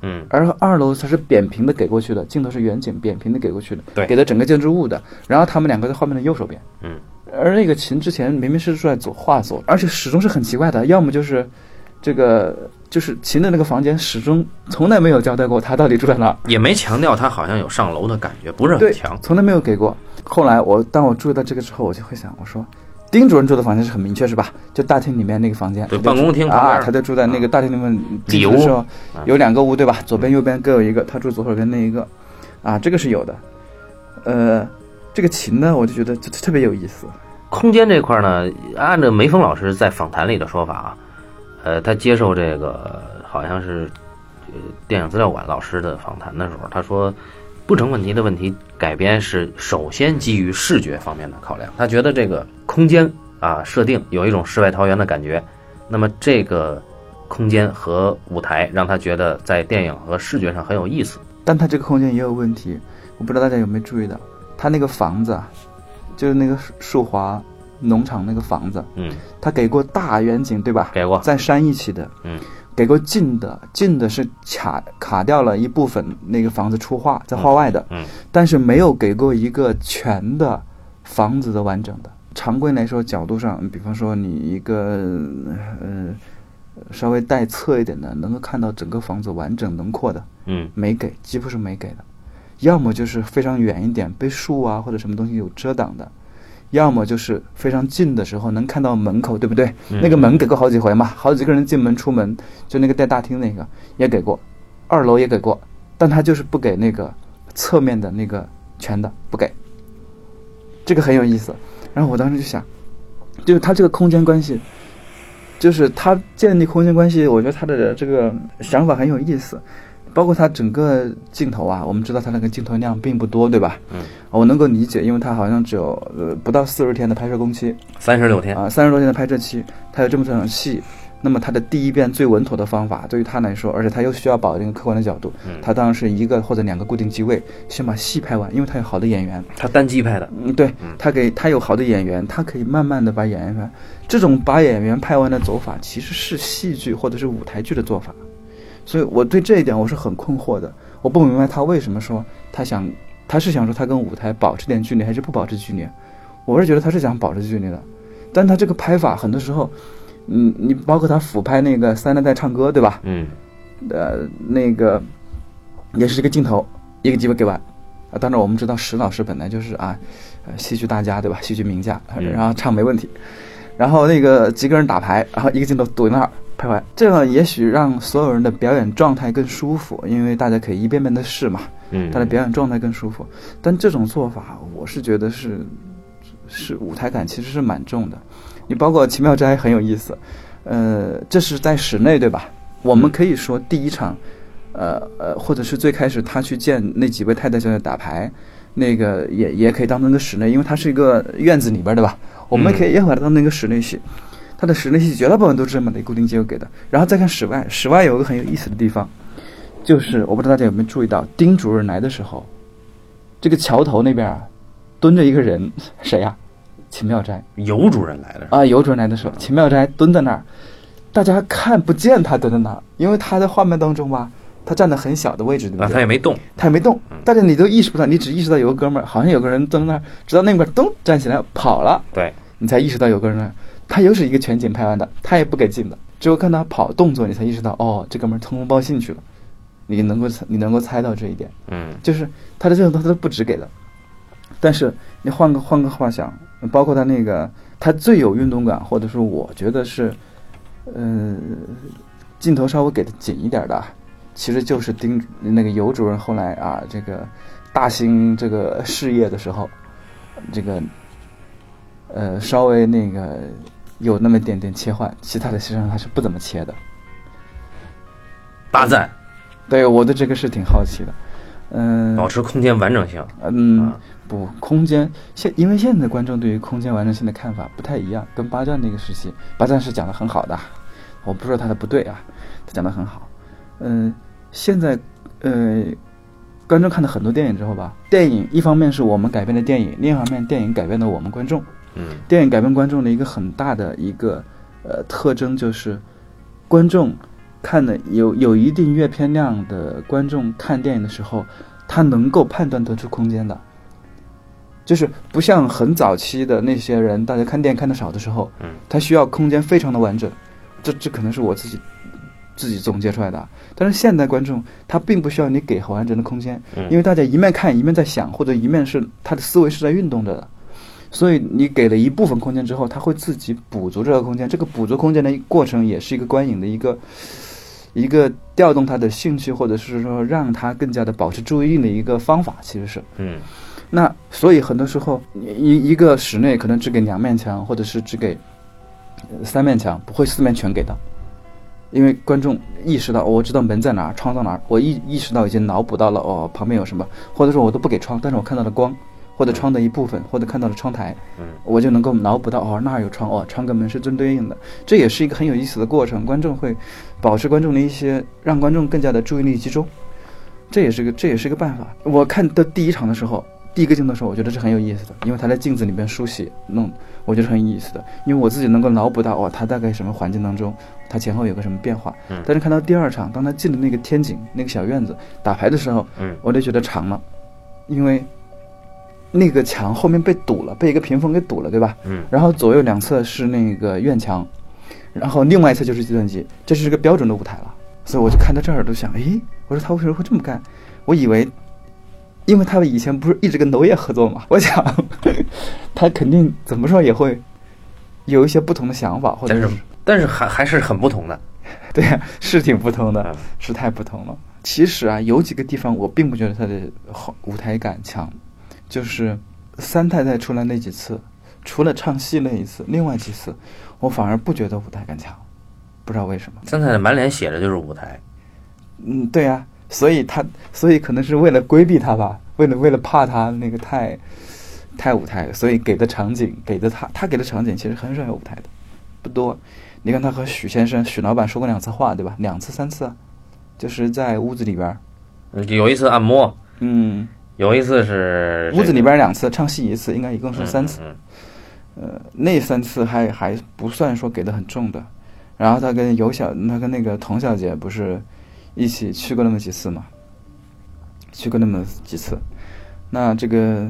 嗯，而二楼它是扁平的给过去的，镜头是远景，扁平的给过去的，对给的整个建筑物的。然后他们两个在画面的右手边，嗯，而那个琴之前明明是住在左画左，而且始终是很奇怪的，要么就是这个就是琴的那个房间始终从来没有交代过他到底住在哪儿。也没强调他好像有上楼的感觉，不是很强，，从来没有给过。后来我当我注意到这个之后，我就会想，我说，丁主任住的房间是很明确是吧？就大厅里面那个房间，对办公厅啊，他就住在那个大厅里面。里进去的时候屋有两个屋对吧？左边右边各有一个，他住左手边那一个，啊，这个是有的。呃，这个琴呢，我就觉得特特别有意思。空间这块呢，按照梅峰老师在访谈里的说法啊，呃，他接受这个好像是呃电影资料馆老师的访谈的时候，他说不成问题的问题改编是首先基于视觉方面的考量，他觉得这个空间啊设定有一种世外桃源的感觉，那么这个空间和舞台让他觉得在电影和视觉上很有意思。但他这个空间也有问题，我不知道大家有没有注意到，他那个房子啊，就是那个树树华农场那个房子，嗯，他给过大远景对吧？给过，在山一起的，嗯，给过近的，近的是卡卡掉了一部分那个房子出画，在画外的，嗯，但是没有给过一个全的房子的完整的。常规来说，角度上，比方说你一个呃稍微带侧一点的，能够看到整个房子完整轮廓的，嗯没给，几乎是没给的。要么就是非常远一点，被树啊或者什么东西有遮挡的，要么就是非常近的时候能看到门口，对不对？嗯那个门给过好几回嘛，好几个人进门出门，就那个带大厅那个也给过，二楼也给过，但他就是不给那个侧面的那个全的不给，这个很有意思。然后我当时就想，就是他这个空间关系，就是他建立空间关系，我觉得他的这个想法很有意思。包括他整个镜头啊，我们知道他那个镜头量并不多，对吧？嗯，我能够理解，因为他好像只有呃不到四十天的拍摄工期，三十六天，啊，三十多天的拍摄期，他有这么多场戏，那么他的第一遍最稳妥的方法，对于他来说，而且他又需要保证客观的角度，嗯他当然是一个或者两个固定机位，先把戏拍完，因为他有好的演员，他单机拍的，嗯，对他给他有好的演员，他可以慢慢的把演员拍。这种把演员拍完的走法，其实是戏剧或者是舞台剧的做法。所以我对这一点我是很困惑的，我不明白他为什么说他想，他是想说他跟舞台保持点距离，还是不保持距离？我是觉得他是想保持距离的，但他这个拍法很多时候，嗯，你包括他俯拍那个三代在唱歌，对吧？嗯呃，那个也是这个镜头，一个机会给完。啊，当然我们知道石老师本来就是啊，呃，戏剧大家对吧？戏剧名家，嗯然后唱没问题。然后那个几个人打牌，然后一个镜头堵在那儿拍完，这样也许让所有人的表演状态更舒服，因为大家可以一遍遍的试嘛，嗯，他的表演状态更舒服。但这种做法，我是觉得是是舞台感其实是蛮重的。你包括奇妙斋很有意思，呃，这是在室内对吧？我们可以说第一场，呃呃，或者是最开始他去见那几位太太小姐打牌，那个也也可以当成个室内，因为它是一个院子里边对吧？我们可以也把它当成一个室内戏。它的室内戏绝大部分都是这么的固定结构给的。然后再看室外，室外有个很有意思的地方，就是我不知道大家有没有注意到，丁主任来的时候，这个桥头那边啊，蹲着一个人，[LAUGHS] 谁呀、秦妙斋。尤主任来了，啊，尤主任来的时候，秦妙斋蹲在那儿，大家看不见他蹲在那儿，因为他在画面当中吧，他站在很小的位置，对吧啊，对？他也没动，他也没动，但是你都意识不到，你只意识到有个哥们儿，好像有个人蹲在那儿，直到那边咚站起来跑了，对，你才意识到有个人来。他又是一个全景拍完的，他也不给进的，只有看他跑动作，你才意识到哦，这哥们儿通风报信去了。你能够你能够猜到这一点，嗯就是他的这种他都不止给的。但是你换个换个话想，包括他那个他最有运动感，或者说我觉得是，呃，镜头稍微给的紧一点的啊，其实就是丁那个尤主任后来啊，这个大兴这个事业的时候，这个呃稍微那个有那么点点切换，其他的实际上他是不怎么切的。大赞，对我对这个是挺好奇的，嗯、保持空间完整性，嗯啊，不，空间现因为现在的观众对于空间完整性的看法不太一样，跟八战那个时期，八战是讲的很好的，我不说他的不对啊，他讲的很好。嗯、现在呃，观众看了很多电影之后吧，电影一方面是我们改编的电影，另一方面电影改变了我们观众。嗯。电影改变观众的一个很大的一个呃特征就是，观众看的有有一定阅片量的观众看电影的时候，他能够判断得出空间的，就是不像很早期的那些人，大家看电影看的少的时候，嗯，他需要空间非常的完整，这这可能是我自己自己总结出来的。啊。但是现代观众他并不需要你给很完整的空间，嗯。因为大家一面看一面在想，或者一面是他的思维是在运动着的。所以你给了一部分空间之后，他会自己补足这个空间。这个补足空间的过程，也是一个观影的一个一个调动他的兴趣，或者是说让他更加的保持注意力的一个方法。其实是嗯那，所以很多时候一一个室内可能只给两面墙，或者是只给呃三面墙，不会四面全给到。因为观众意识到、哦我知道门在哪儿，窗在哪儿，我意意识到已经脑补到了哦，旁边有什么，或者说我都不给窗，但是我看到了光，或者窗的一部分，或者看到了窗台，嗯我就能够脑补到哦那儿有窗，哦窗跟门是正对应的，这也是一个很有意思的过程。观众会保持观众的一些，让观众更加的注意力集中，这也是个这也是个办法。我看的第一场的时候，第一个镜头的时候，我觉得是很有意思的，因为他在镜子里边梳洗弄，我觉得很有意思的，因为我自己能够脑补到哦他大概什么环境当中，他前后有个什么变化。嗯但是看到第二场，当他进了那个天井那个小院子打牌的时候，嗯我就觉得长了，因为那个墙后面被堵了，被一个屏风给堵了，对吧？嗯然后左右两侧是那个院墙，然后另外一侧就是计算机，这是个标准的舞台了。所以我就看到这儿都想，诶，我说他为什么会这么干？我以为，因为他们以前不是一直跟娄烨合作嘛，我想他肯定怎么说也会有一些不同的想法，或者但是但是还还是很不同的，[LAUGHS] 对呀，是挺不同的嗯，是太不同了。其实啊，有几个地方我并不觉得它的好舞台感强，就是三太太出来那几次，除了唱戏那一次，另外几次我反而不觉得舞台感强，不知道为什么。三太太满脸写着就是舞台，嗯，对呀、所以他所以可能是为了规避他吧，为了为了怕他那个太太舞台，所以给的场景给的他他给的场景其实很少有舞台的，不多。你看他和许先生、许老板说过两次话，对吧？两次、三次，就是在屋子里边儿，嗯有一次按摩，嗯，有一次是屋子里边两次，唱戏一次，应该一共是三次。嗯呃，那三次还还不算说给的很重的。然后他跟尤小，他跟那个童小姐不是一起去过那么几次嘛？去过那么几次。那这个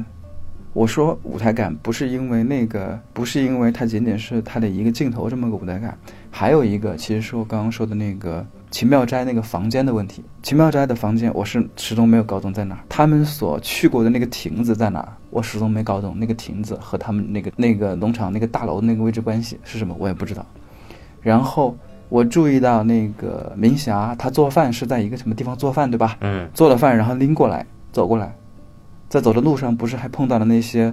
我说舞台感，不是因为那个，不是因为它仅仅是它的一个镜头这么个舞台感，还有一个其实是我刚刚说的那个秦妙斋那个房间的问题。秦妙斋的房间，我是始终没有搞懂在哪儿。他们所去过的那个亭子在哪儿，我始终没搞懂。那个亭子和他们那个那个农场那个大楼的那个位置关系是什么，我也不知道。然后我注意到那个明霞，她做饭是在一个什么地方做饭，对吧？嗯做了饭，然后拎过来，走过来，在走的路上不是还碰到了那些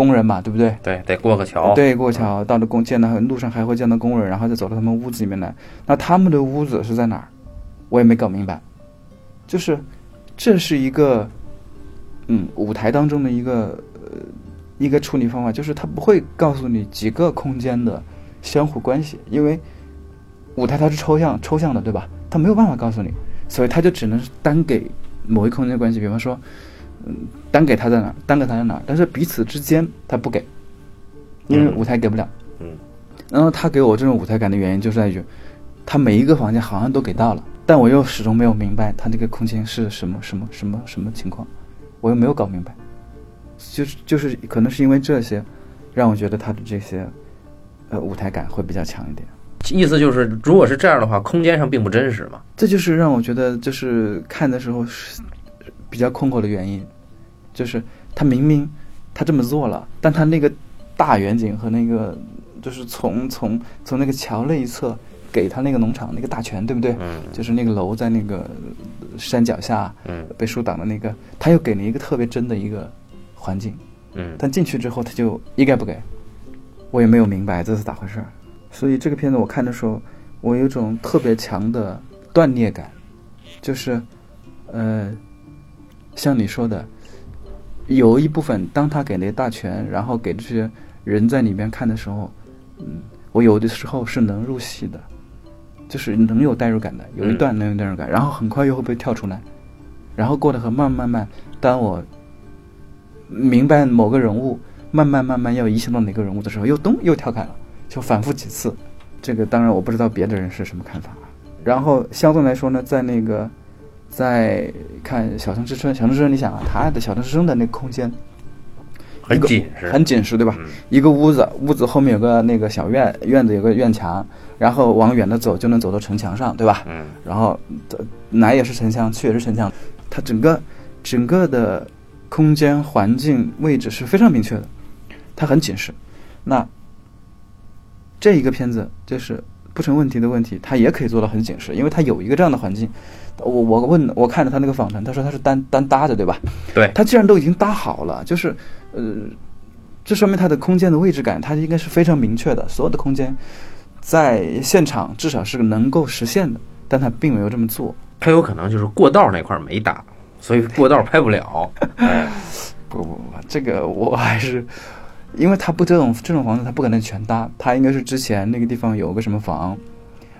工人嘛，对不对？对，得过个桥。对，过桥到了工见到路上还会见到工人，然后再走到他们屋子里面来。那他们的屋子是在哪儿？我也没搞明白。就是这是一个嗯舞台当中的一个呃一个处理方法，就是他不会告诉你几个空间的相互关系，因为舞台它是抽象抽象的，对吧？他没有办法告诉你，所以他就只能单给某一空间关系，比方说。嗯，单给他在哪儿，单给他在哪儿，但是彼此之间他不给，因为嗯舞台给不了。嗯然后他给我这种舞台感的原因就在于，他每一个房间好像都给到了，但我又始终没有明白他这个空间是什么什么什么什么情况，我又没有搞明白，就是就是可能是因为这些，让我觉得他的这些，呃，舞台感会比较强一点。意思就是，如果是这样的话，空间上并不真实嘛。这就是让我觉得就是看的时候是比较困惑的原因，就是他明明他这么做了，但他那个大远景和那个就是从从从那个桥那一侧给他那个农场那个大泉，对不对？嗯。就是那个楼在那个山脚下嗯。被树挡的那个，他又给了一个特别真的一个环境，嗯。但进去之后他就一概不给，我也没有明白这是咋回事儿。所以这个片子我看的时候，我有一种特别强的断裂感，就是，呃，像你说的，有一部分当他给那大权，然后给这些人在里面看的时候，嗯，我有的时候是能入戏的，就是能有代入感的，有一段能有代入感，然后很快又会被跳出来，然后过得很慢慢慢，当我明白某个人物慢慢慢慢要移行到哪个人物的时候，又咚又跳开了，就反复几次。这个当然我不知道别的人是什么看法。然后相对来说呢，在那个在看《小城之春》，《小城之春》你想啊，它的《小城之春》的那个空间很紧实。很紧实，对吧？嗯一个屋子，屋子后面有个那个小院，院子有个院墙，然后往远的走就能走到城墙上，对吧？嗯然后呃来也是城墙，去也是城墙，它整个整个的空间环境位置是非常明确的，它很紧实。那这一个片子就是不成问题的问题，它也可以做到很紧实，因为它有一个这样的环境。我我问我看着他那个访谈，他说他是单单搭的，对吧？对，他既然都已经搭好了，就是呃，这说明它的空间的位置感，它应该是非常明确的，所有的空间在现场至少是能够实现的，但他并没有这么做。它有可能就是过道那块儿没搭，所以过道拍不了。哎 [LAUGHS] 不不不，这个我还是，因为他不这种这种房子，他不可能全搭，他应该是之前那个地方有个什么房，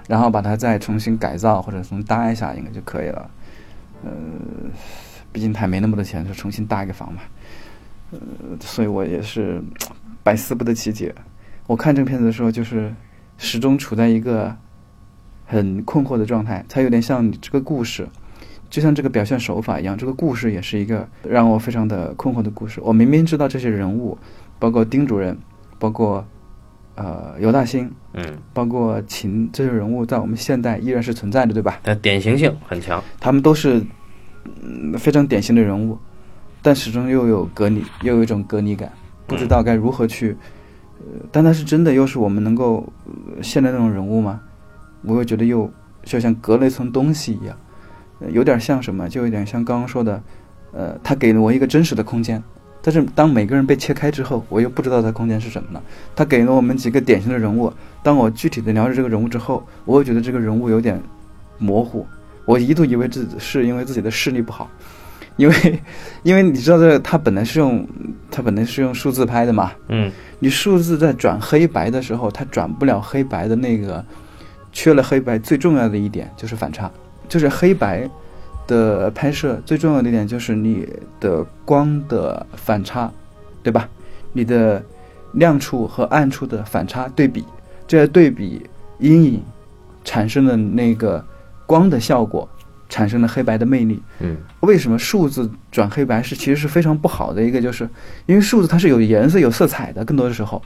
然后把它再重新改造或者重新搭一下，应该就可以了。呃，毕竟他也没那么多钱，就重新搭一个房嘛。呃，所以我也是百思不得其解。我看这个片子的时候，就是始终处在一个很困惑的状态，它有点像你这个故事。就像这个表现手法一样，这个故事也是一个让我非常的困惑的故事。我明明知道这些人物，包括丁主任，包括呃尤大兴，嗯，包括秦这些人物，在我们现代依然是存在的，对吧？它典型性很强。他们都是嗯非常典型的人物，但始终又有隔离，又有一种隔离感，不知道该如何去。呃，但他是真的又是我们能够、呃现在那种人物吗？我又觉得又就像隔了一层东西一样，呃有点像什么？就有点像刚刚说的，呃，他给了我一个真实的空间。但是当每个人被切开之后，我又不知道他空间是什么了。他给了我们几个典型的人物，当我具体的了解这个人物之后，我又觉得这个人物有点模糊。我一度以为自己是因为自己的视力不好，因为 [LAUGHS] 因为你知道这个它本来是用他本来是用数字拍的嘛，嗯你数字在转黑白的时候，它转不了黑白的那个，缺了黑白最重要的一点就是反差，就是黑白的拍摄最重要的一点就是你的光的反差，对吧？你的亮处和暗处的反差对比，这些对比阴影产生的那个光的效果，产生了黑白的魅力。嗯为什么数字转黑白是其实是非常不好的一个，就是因为数字它是有颜色、有色彩的，更多的时候，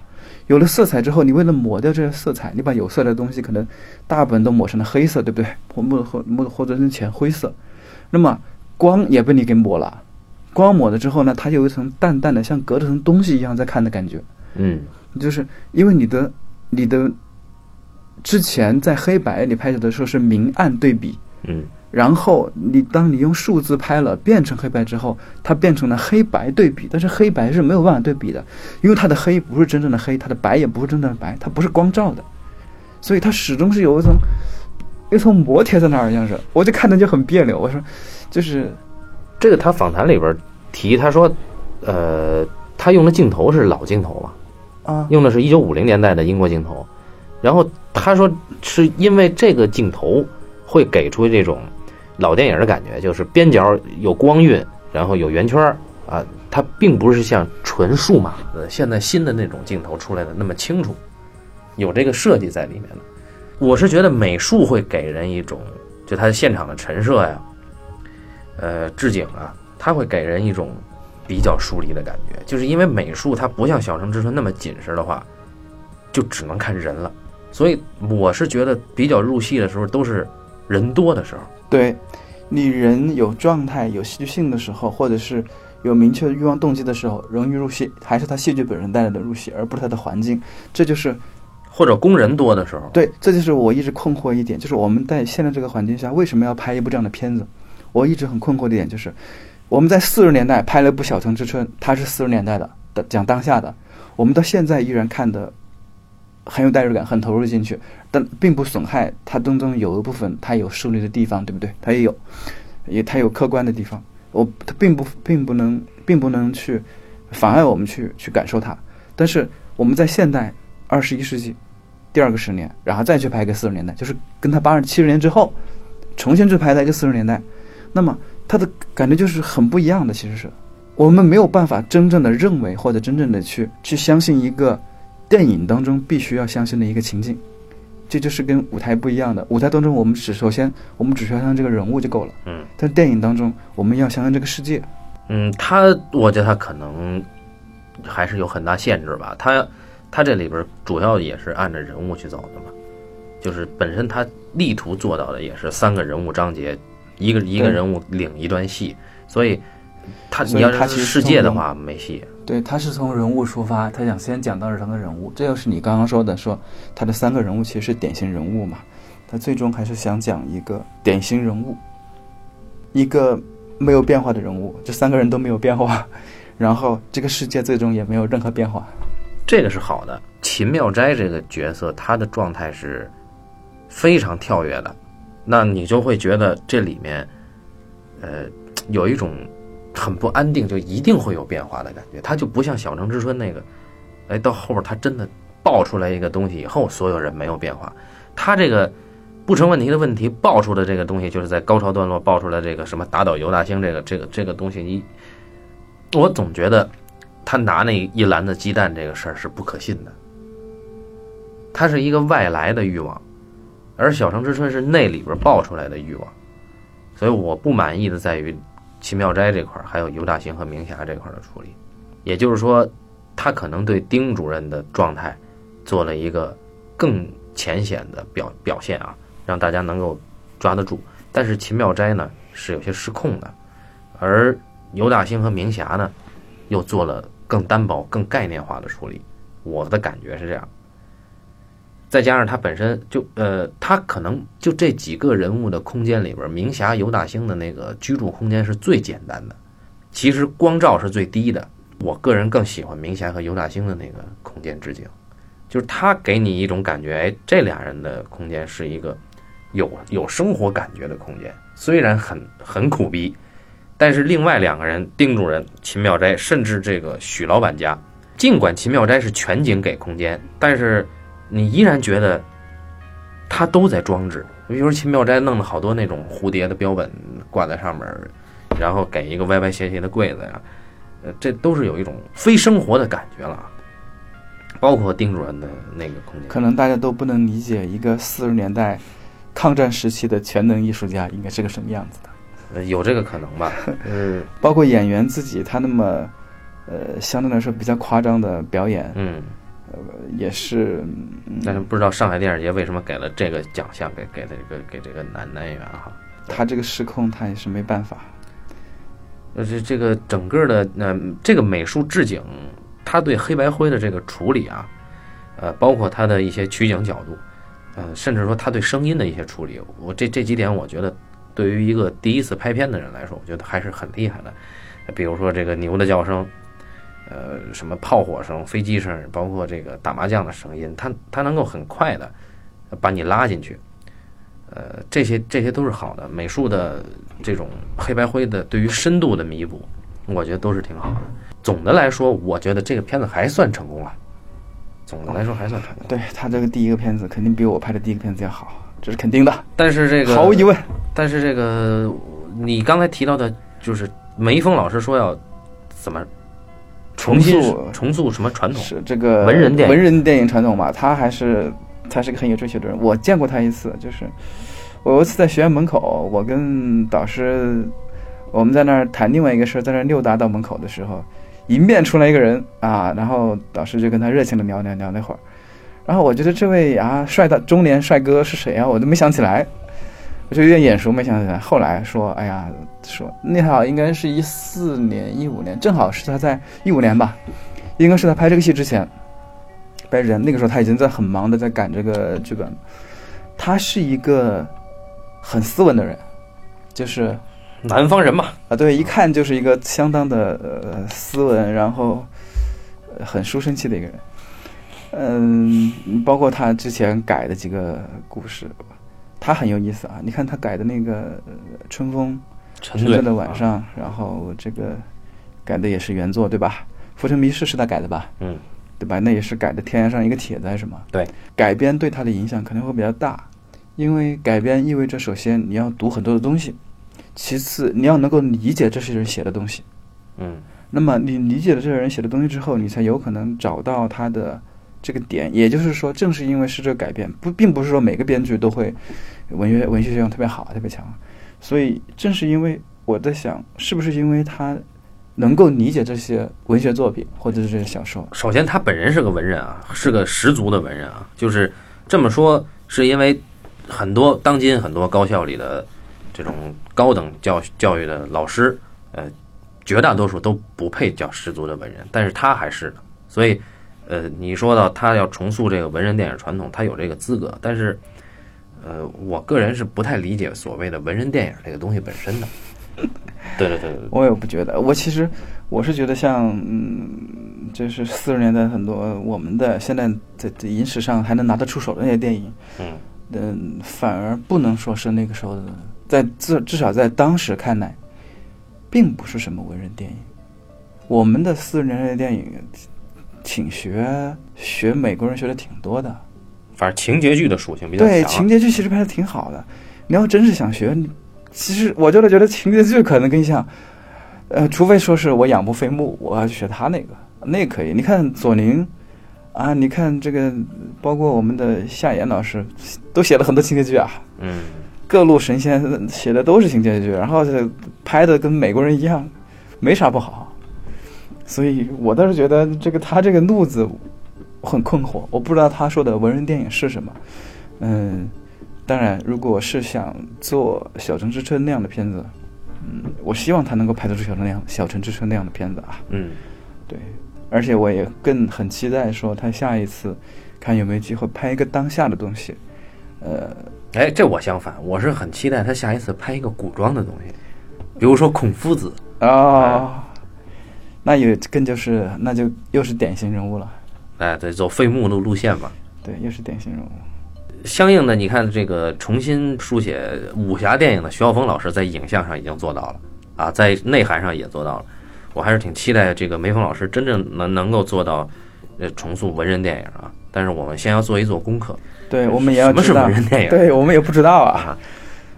有了色彩之后，你为了抹掉这些色彩，你把有色的东西可能大部分都抹成了黑色，对不对？或或或者是浅灰色，那么光也被你给抹了，光抹了之后呢，它就有一层淡淡的像隔着层东西一样在看的感觉，嗯。就是因为你的你的之前在黑白里拍摄的时候是明暗对比，嗯。然后你当你用数字拍了变成黑白之后，它变成了黑白对比，但是黑白是没有办法对比的，因为它的黑不是真正的黑，它的白也不是真正的白，它不是光照的，所以它始终是有一层一层膜贴在那儿，好像是我就看着就很别扭。我说，就是这个他访谈里边提，他说，呃，他用的镜头是老镜头嘛，啊，用的是一九五零年代的英国镜头，然后他说是因为这个镜头会给出这种老电影的感觉，就是边角有光晕，然后有圆圈儿啊，它并不是像纯数码的现在新的那种镜头出来的那么清楚，有这个设计在里面的。我是觉得美术会给人一种，就它现场的陈设呀，呃，置景啊，它会给人一种比较疏离的感觉，就是因为美术它不像《小城之春》那么紧实的话，就只能看人了。所以我是觉得比较入戏的时候都是人多的时候。对，你人有状态、有戏剧性的时候，或者是有明确的欲望动机的时候，容易入戏，还是他戏剧本身带来的入戏，而不是他的环境。这就是或者工人多的时候，对，这就是我一直困惑一点，就是我们在现在这个环境下，为什么要拍一部这样的片子？我一直很困惑的一点就是，我们在四十年代拍了一部《小城之春》，它是四十年代的，讲当下的，我们到现在依然看的很有代入感，很投入进去，但并不损害它当中有一部分它有树立的地方，对不对？它也有，也它有客观的地方，我它并不并不能并不能去妨碍我们去去感受它，但是我们在现代二十一世纪第二个十年，然后再去拍一个四十年代，就是跟他八十七十年之后重新去拍的一个四十年代，那么他的感觉就是很不一样的。其实是我们没有办法真正的认为或者真正的去去相信一个电影当中必须要相信的一个情境，这就是跟舞台不一样的。舞台当中我们只首先我们只需要相信这个人物就够了，嗯但电影当中我们要相信这个世界。嗯，他我觉得他可能还是有很大限制吧。他他这里边主要也是按照人物去走的嘛，就是本身他力图做到的也是三个人物章节，一个一个人物领一段戏，所以他你要是世界的话没戏。对，他是从人物出发，他想先讲到这三个人物，这就是你刚刚说的，说他的三个人物其实是典型人物嘛，他最终还是想讲一个典型人物，一个没有变化的人物，这三个人都没有变化，[LAUGHS] 然后这个世界最终也没有任何变化。这个是好的。秦妙斋这个角色，他的状态是非常跳跃的，那你就会觉得这里面，呃，有一种很不安定，就一定会有变化的感觉。他就不像《小城之春》那个，哎，到后边他真的爆出来一个东西以后，所有人没有变化。他这个不成问题的问题爆出的这个东西，就是在高潮段落爆出来这个什么打倒尤大兴这个这个这个东西，你我总觉得他拿那一篮子鸡蛋这个事儿是不可信的。它是一个外来的欲望，而小城之春是内里边爆出来的欲望，所以我不满意的在于秦妙斋这块儿，还有尤大兴和明霞这块儿的处理。也就是说，他可能对丁主任的状态做了一个更浅显的表表现啊，让大家能够抓得住。但是秦妙斋呢是有些失控的，而尤大兴和明霞呢又做了更单薄、更概念化的处理。我的感觉是这样。再加上他本身就呃，他可能就这几个人物的空间里边，明霞、尤大兴的那个居住空间是最简单的，其实光照是最低的。我个人更喜欢明霞和尤大兴的那个空间置景，就是他给你一种感觉，哎，这俩人的空间是一个有有生活感觉的空间，虽然很很苦逼，但是另外两个人，丁主任、秦妙斋，甚至这个许老板家，尽管秦妙斋是全景给空间，但是你依然觉得他都在装置。比如说秦妙斋弄了好多那种蝴蝶的标本挂在上面，然后给一个歪歪斜斜的柜子呀，呃，这都是有一种非生活的感觉了啊。包括丁主任的那个空间，可能大家都不能理解一个四十年代抗战时期的全能艺术家应该是个什么样子的。呃，有这个可能吧？嗯 [LAUGHS] 包括演员自己，他那么呃相对来说比较夸张的表演，嗯，呃也是嗯但是不知道上海电影节为什么给了这个奖项给给这个给这个男男演员哈。他这个失控，他也是没办法。呃，这这个整个的呃这个美术置景，他对黑白灰的这个处理啊，呃，包括他的一些取景角度，呃，甚至说他对声音的一些处理，我这这几点，我觉得对于一个第一次拍片的人来说，我觉得还是很厉害的。比如说这个牛的叫声，呃，什么炮火声、飞机声，包括这个打麻将的声音，它它能够很快的把你拉进去。呃，这些这些都是好的美术的这种黑白灰的对于深度的弥补，我觉得都是挺好的。总的来说，我觉得这个片子还算成功了。总的来说还算成功，对他这个第一个片子肯定比我拍的第一个片子要好，这是肯定的，但是这个毫无疑问。但是这个你刚才提到的，就是梅峰老师说要怎么重新重塑重塑什么传统？是这个文人电影文人电影传统吧，他还是他是个很有追求的人。我见过他一次，就是我有一次在学院门口，我跟导师我们在那儿谈另外一个事儿，在那儿溜达到门口的时候，迎面出来一个人啊，然后导师就跟他热情的聊聊聊那会儿，然后我觉得这位啊帅的中年帅哥是谁啊？我都没想起来。我就有点眼熟，没想起来。后来说，哎呀，说那好应该是一四年、一五年，正好是他在一五年吧，应该是他拍这个戏之前拍人。那个时候他已经在很忙的在赶这个剧本。他是一个很斯文的人，就是南方人嘛，啊，对，一看就是一个相当的呃斯文，然后、呃很书生气的一个人。嗯，包括他之前改的几个故事，他很有意思啊。你看他改的那个、呃春风沉醉的晚上，然后这个改的也是原作对吧？浮城谜事是他改的吧？嗯，对吧？那也是改的天涯上一个帖子还是什么？对，改编对他的影响肯定会比较大，因为改编意味着首先你要读很多的东西，其次你要能够理解这些人写的东西。嗯那么你理解了这个人写的东西之后，你才有可能找到他的这个点。也就是说，正是因为是这个改变，不，并不是说每个编剧都会文学文学修养特别好、特别强，所以正是因为我在想，是不是因为他能够理解这些文学作品或者是这些小说？首先他本人是个文人啊，是个十足的文人啊。就是这么说，是因为很多当今很多高校里的这种高等教教育的老师，呃，绝大多数都不配叫十足的文人，但是他还是。所以，呃，你说到他要重塑这个文人电影传统，他有这个资格，但是，呃，我个人是不太理解所谓的文人电影这个东西本身的。[LAUGHS] 对对对我也不觉得，我其实我是觉得像，嗯，就是四十年代很多我们的现在在在影史上还能拿得出手的那些电影，嗯嗯，反而不能说是那个时候的，在至至少在当时看来，并不是什么文人电影。我们的四十年代的电影，挺学学美国人学的挺多的，反正情节剧的属性比较强啊。对情节剧其实拍的挺好的。你要真是想学，其实我就是觉得情节剧可能更像，呃，除非说是我仰慕飞木，我要去学他那个，那个可以。你看左宁啊，你看这个，包括我们的夏言老师，都写了很多情节剧啊。嗯，各路神仙写的都是情节剧，然后这拍的跟美国人一样，没啥不好。所以我倒是觉得这个他这个路子很困惑，我不知道他说的文人电影是什么。嗯，当然，如果是想做《小城之春》那样的片子，嗯，我希望他能够拍得出小城那样《小城之春》那样的片子啊。嗯，对，而且我也更很期待说他下一次看有没有机会拍一个当下的东西。呃，哎，这我相反，我是很期待他下一次拍一个古装的东西，比如说孔夫子。哦，那也更就是那就又是典型人物了。哎，对，走废木路路线嘛。对，又是典型人物。相应的，你看这个重新书写武侠电影的徐浩峰老师，在影像上已经做到了。啊，在内涵上也做到了。我还是挺期待这个梅峰老师真正能能够做到，呃，重塑文人电影啊。但是我们先要做一做功课。对，我们也要什么是知道文人电影对我们也不知道啊，啊。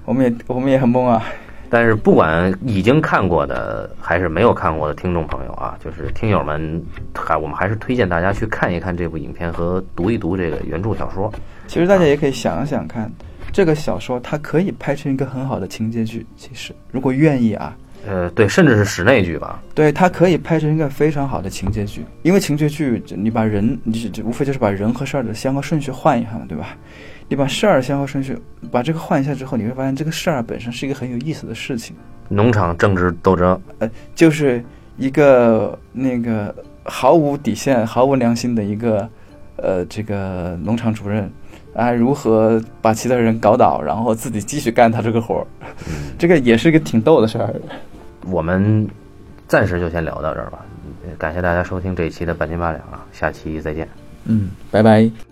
我们也我们也很懵啊。但是不管已经看过的还是没有看过的听众朋友啊，就是听友们，还我们还是推荐大家去看一看这部影片和读一读这个原著小说。其实大家也可以想想看，这个小说它可以拍成一个很好的情节剧。其实如果愿意啊，呃，对，甚至是室内剧吧。对，它可以拍成一个非常好的情节剧。因为情节剧，你把人，你只无非就是把人和事儿的先后顺序换一换嘛，对吧？你把事儿先后顺序把这个换一下之后，你会发现这个事儿本身是一个很有意思的事情。农场政治斗争，呃就是一个那个毫无底线、毫无良心的一个呃这个农场主任啊，如何把其他人搞倒，然后自己继续干他这个活儿，这个也是一个挺逗的事儿。我们暂时就先聊到这儿吧。感谢大家收听这一期的半斤八两啊，下期再见。嗯，拜拜。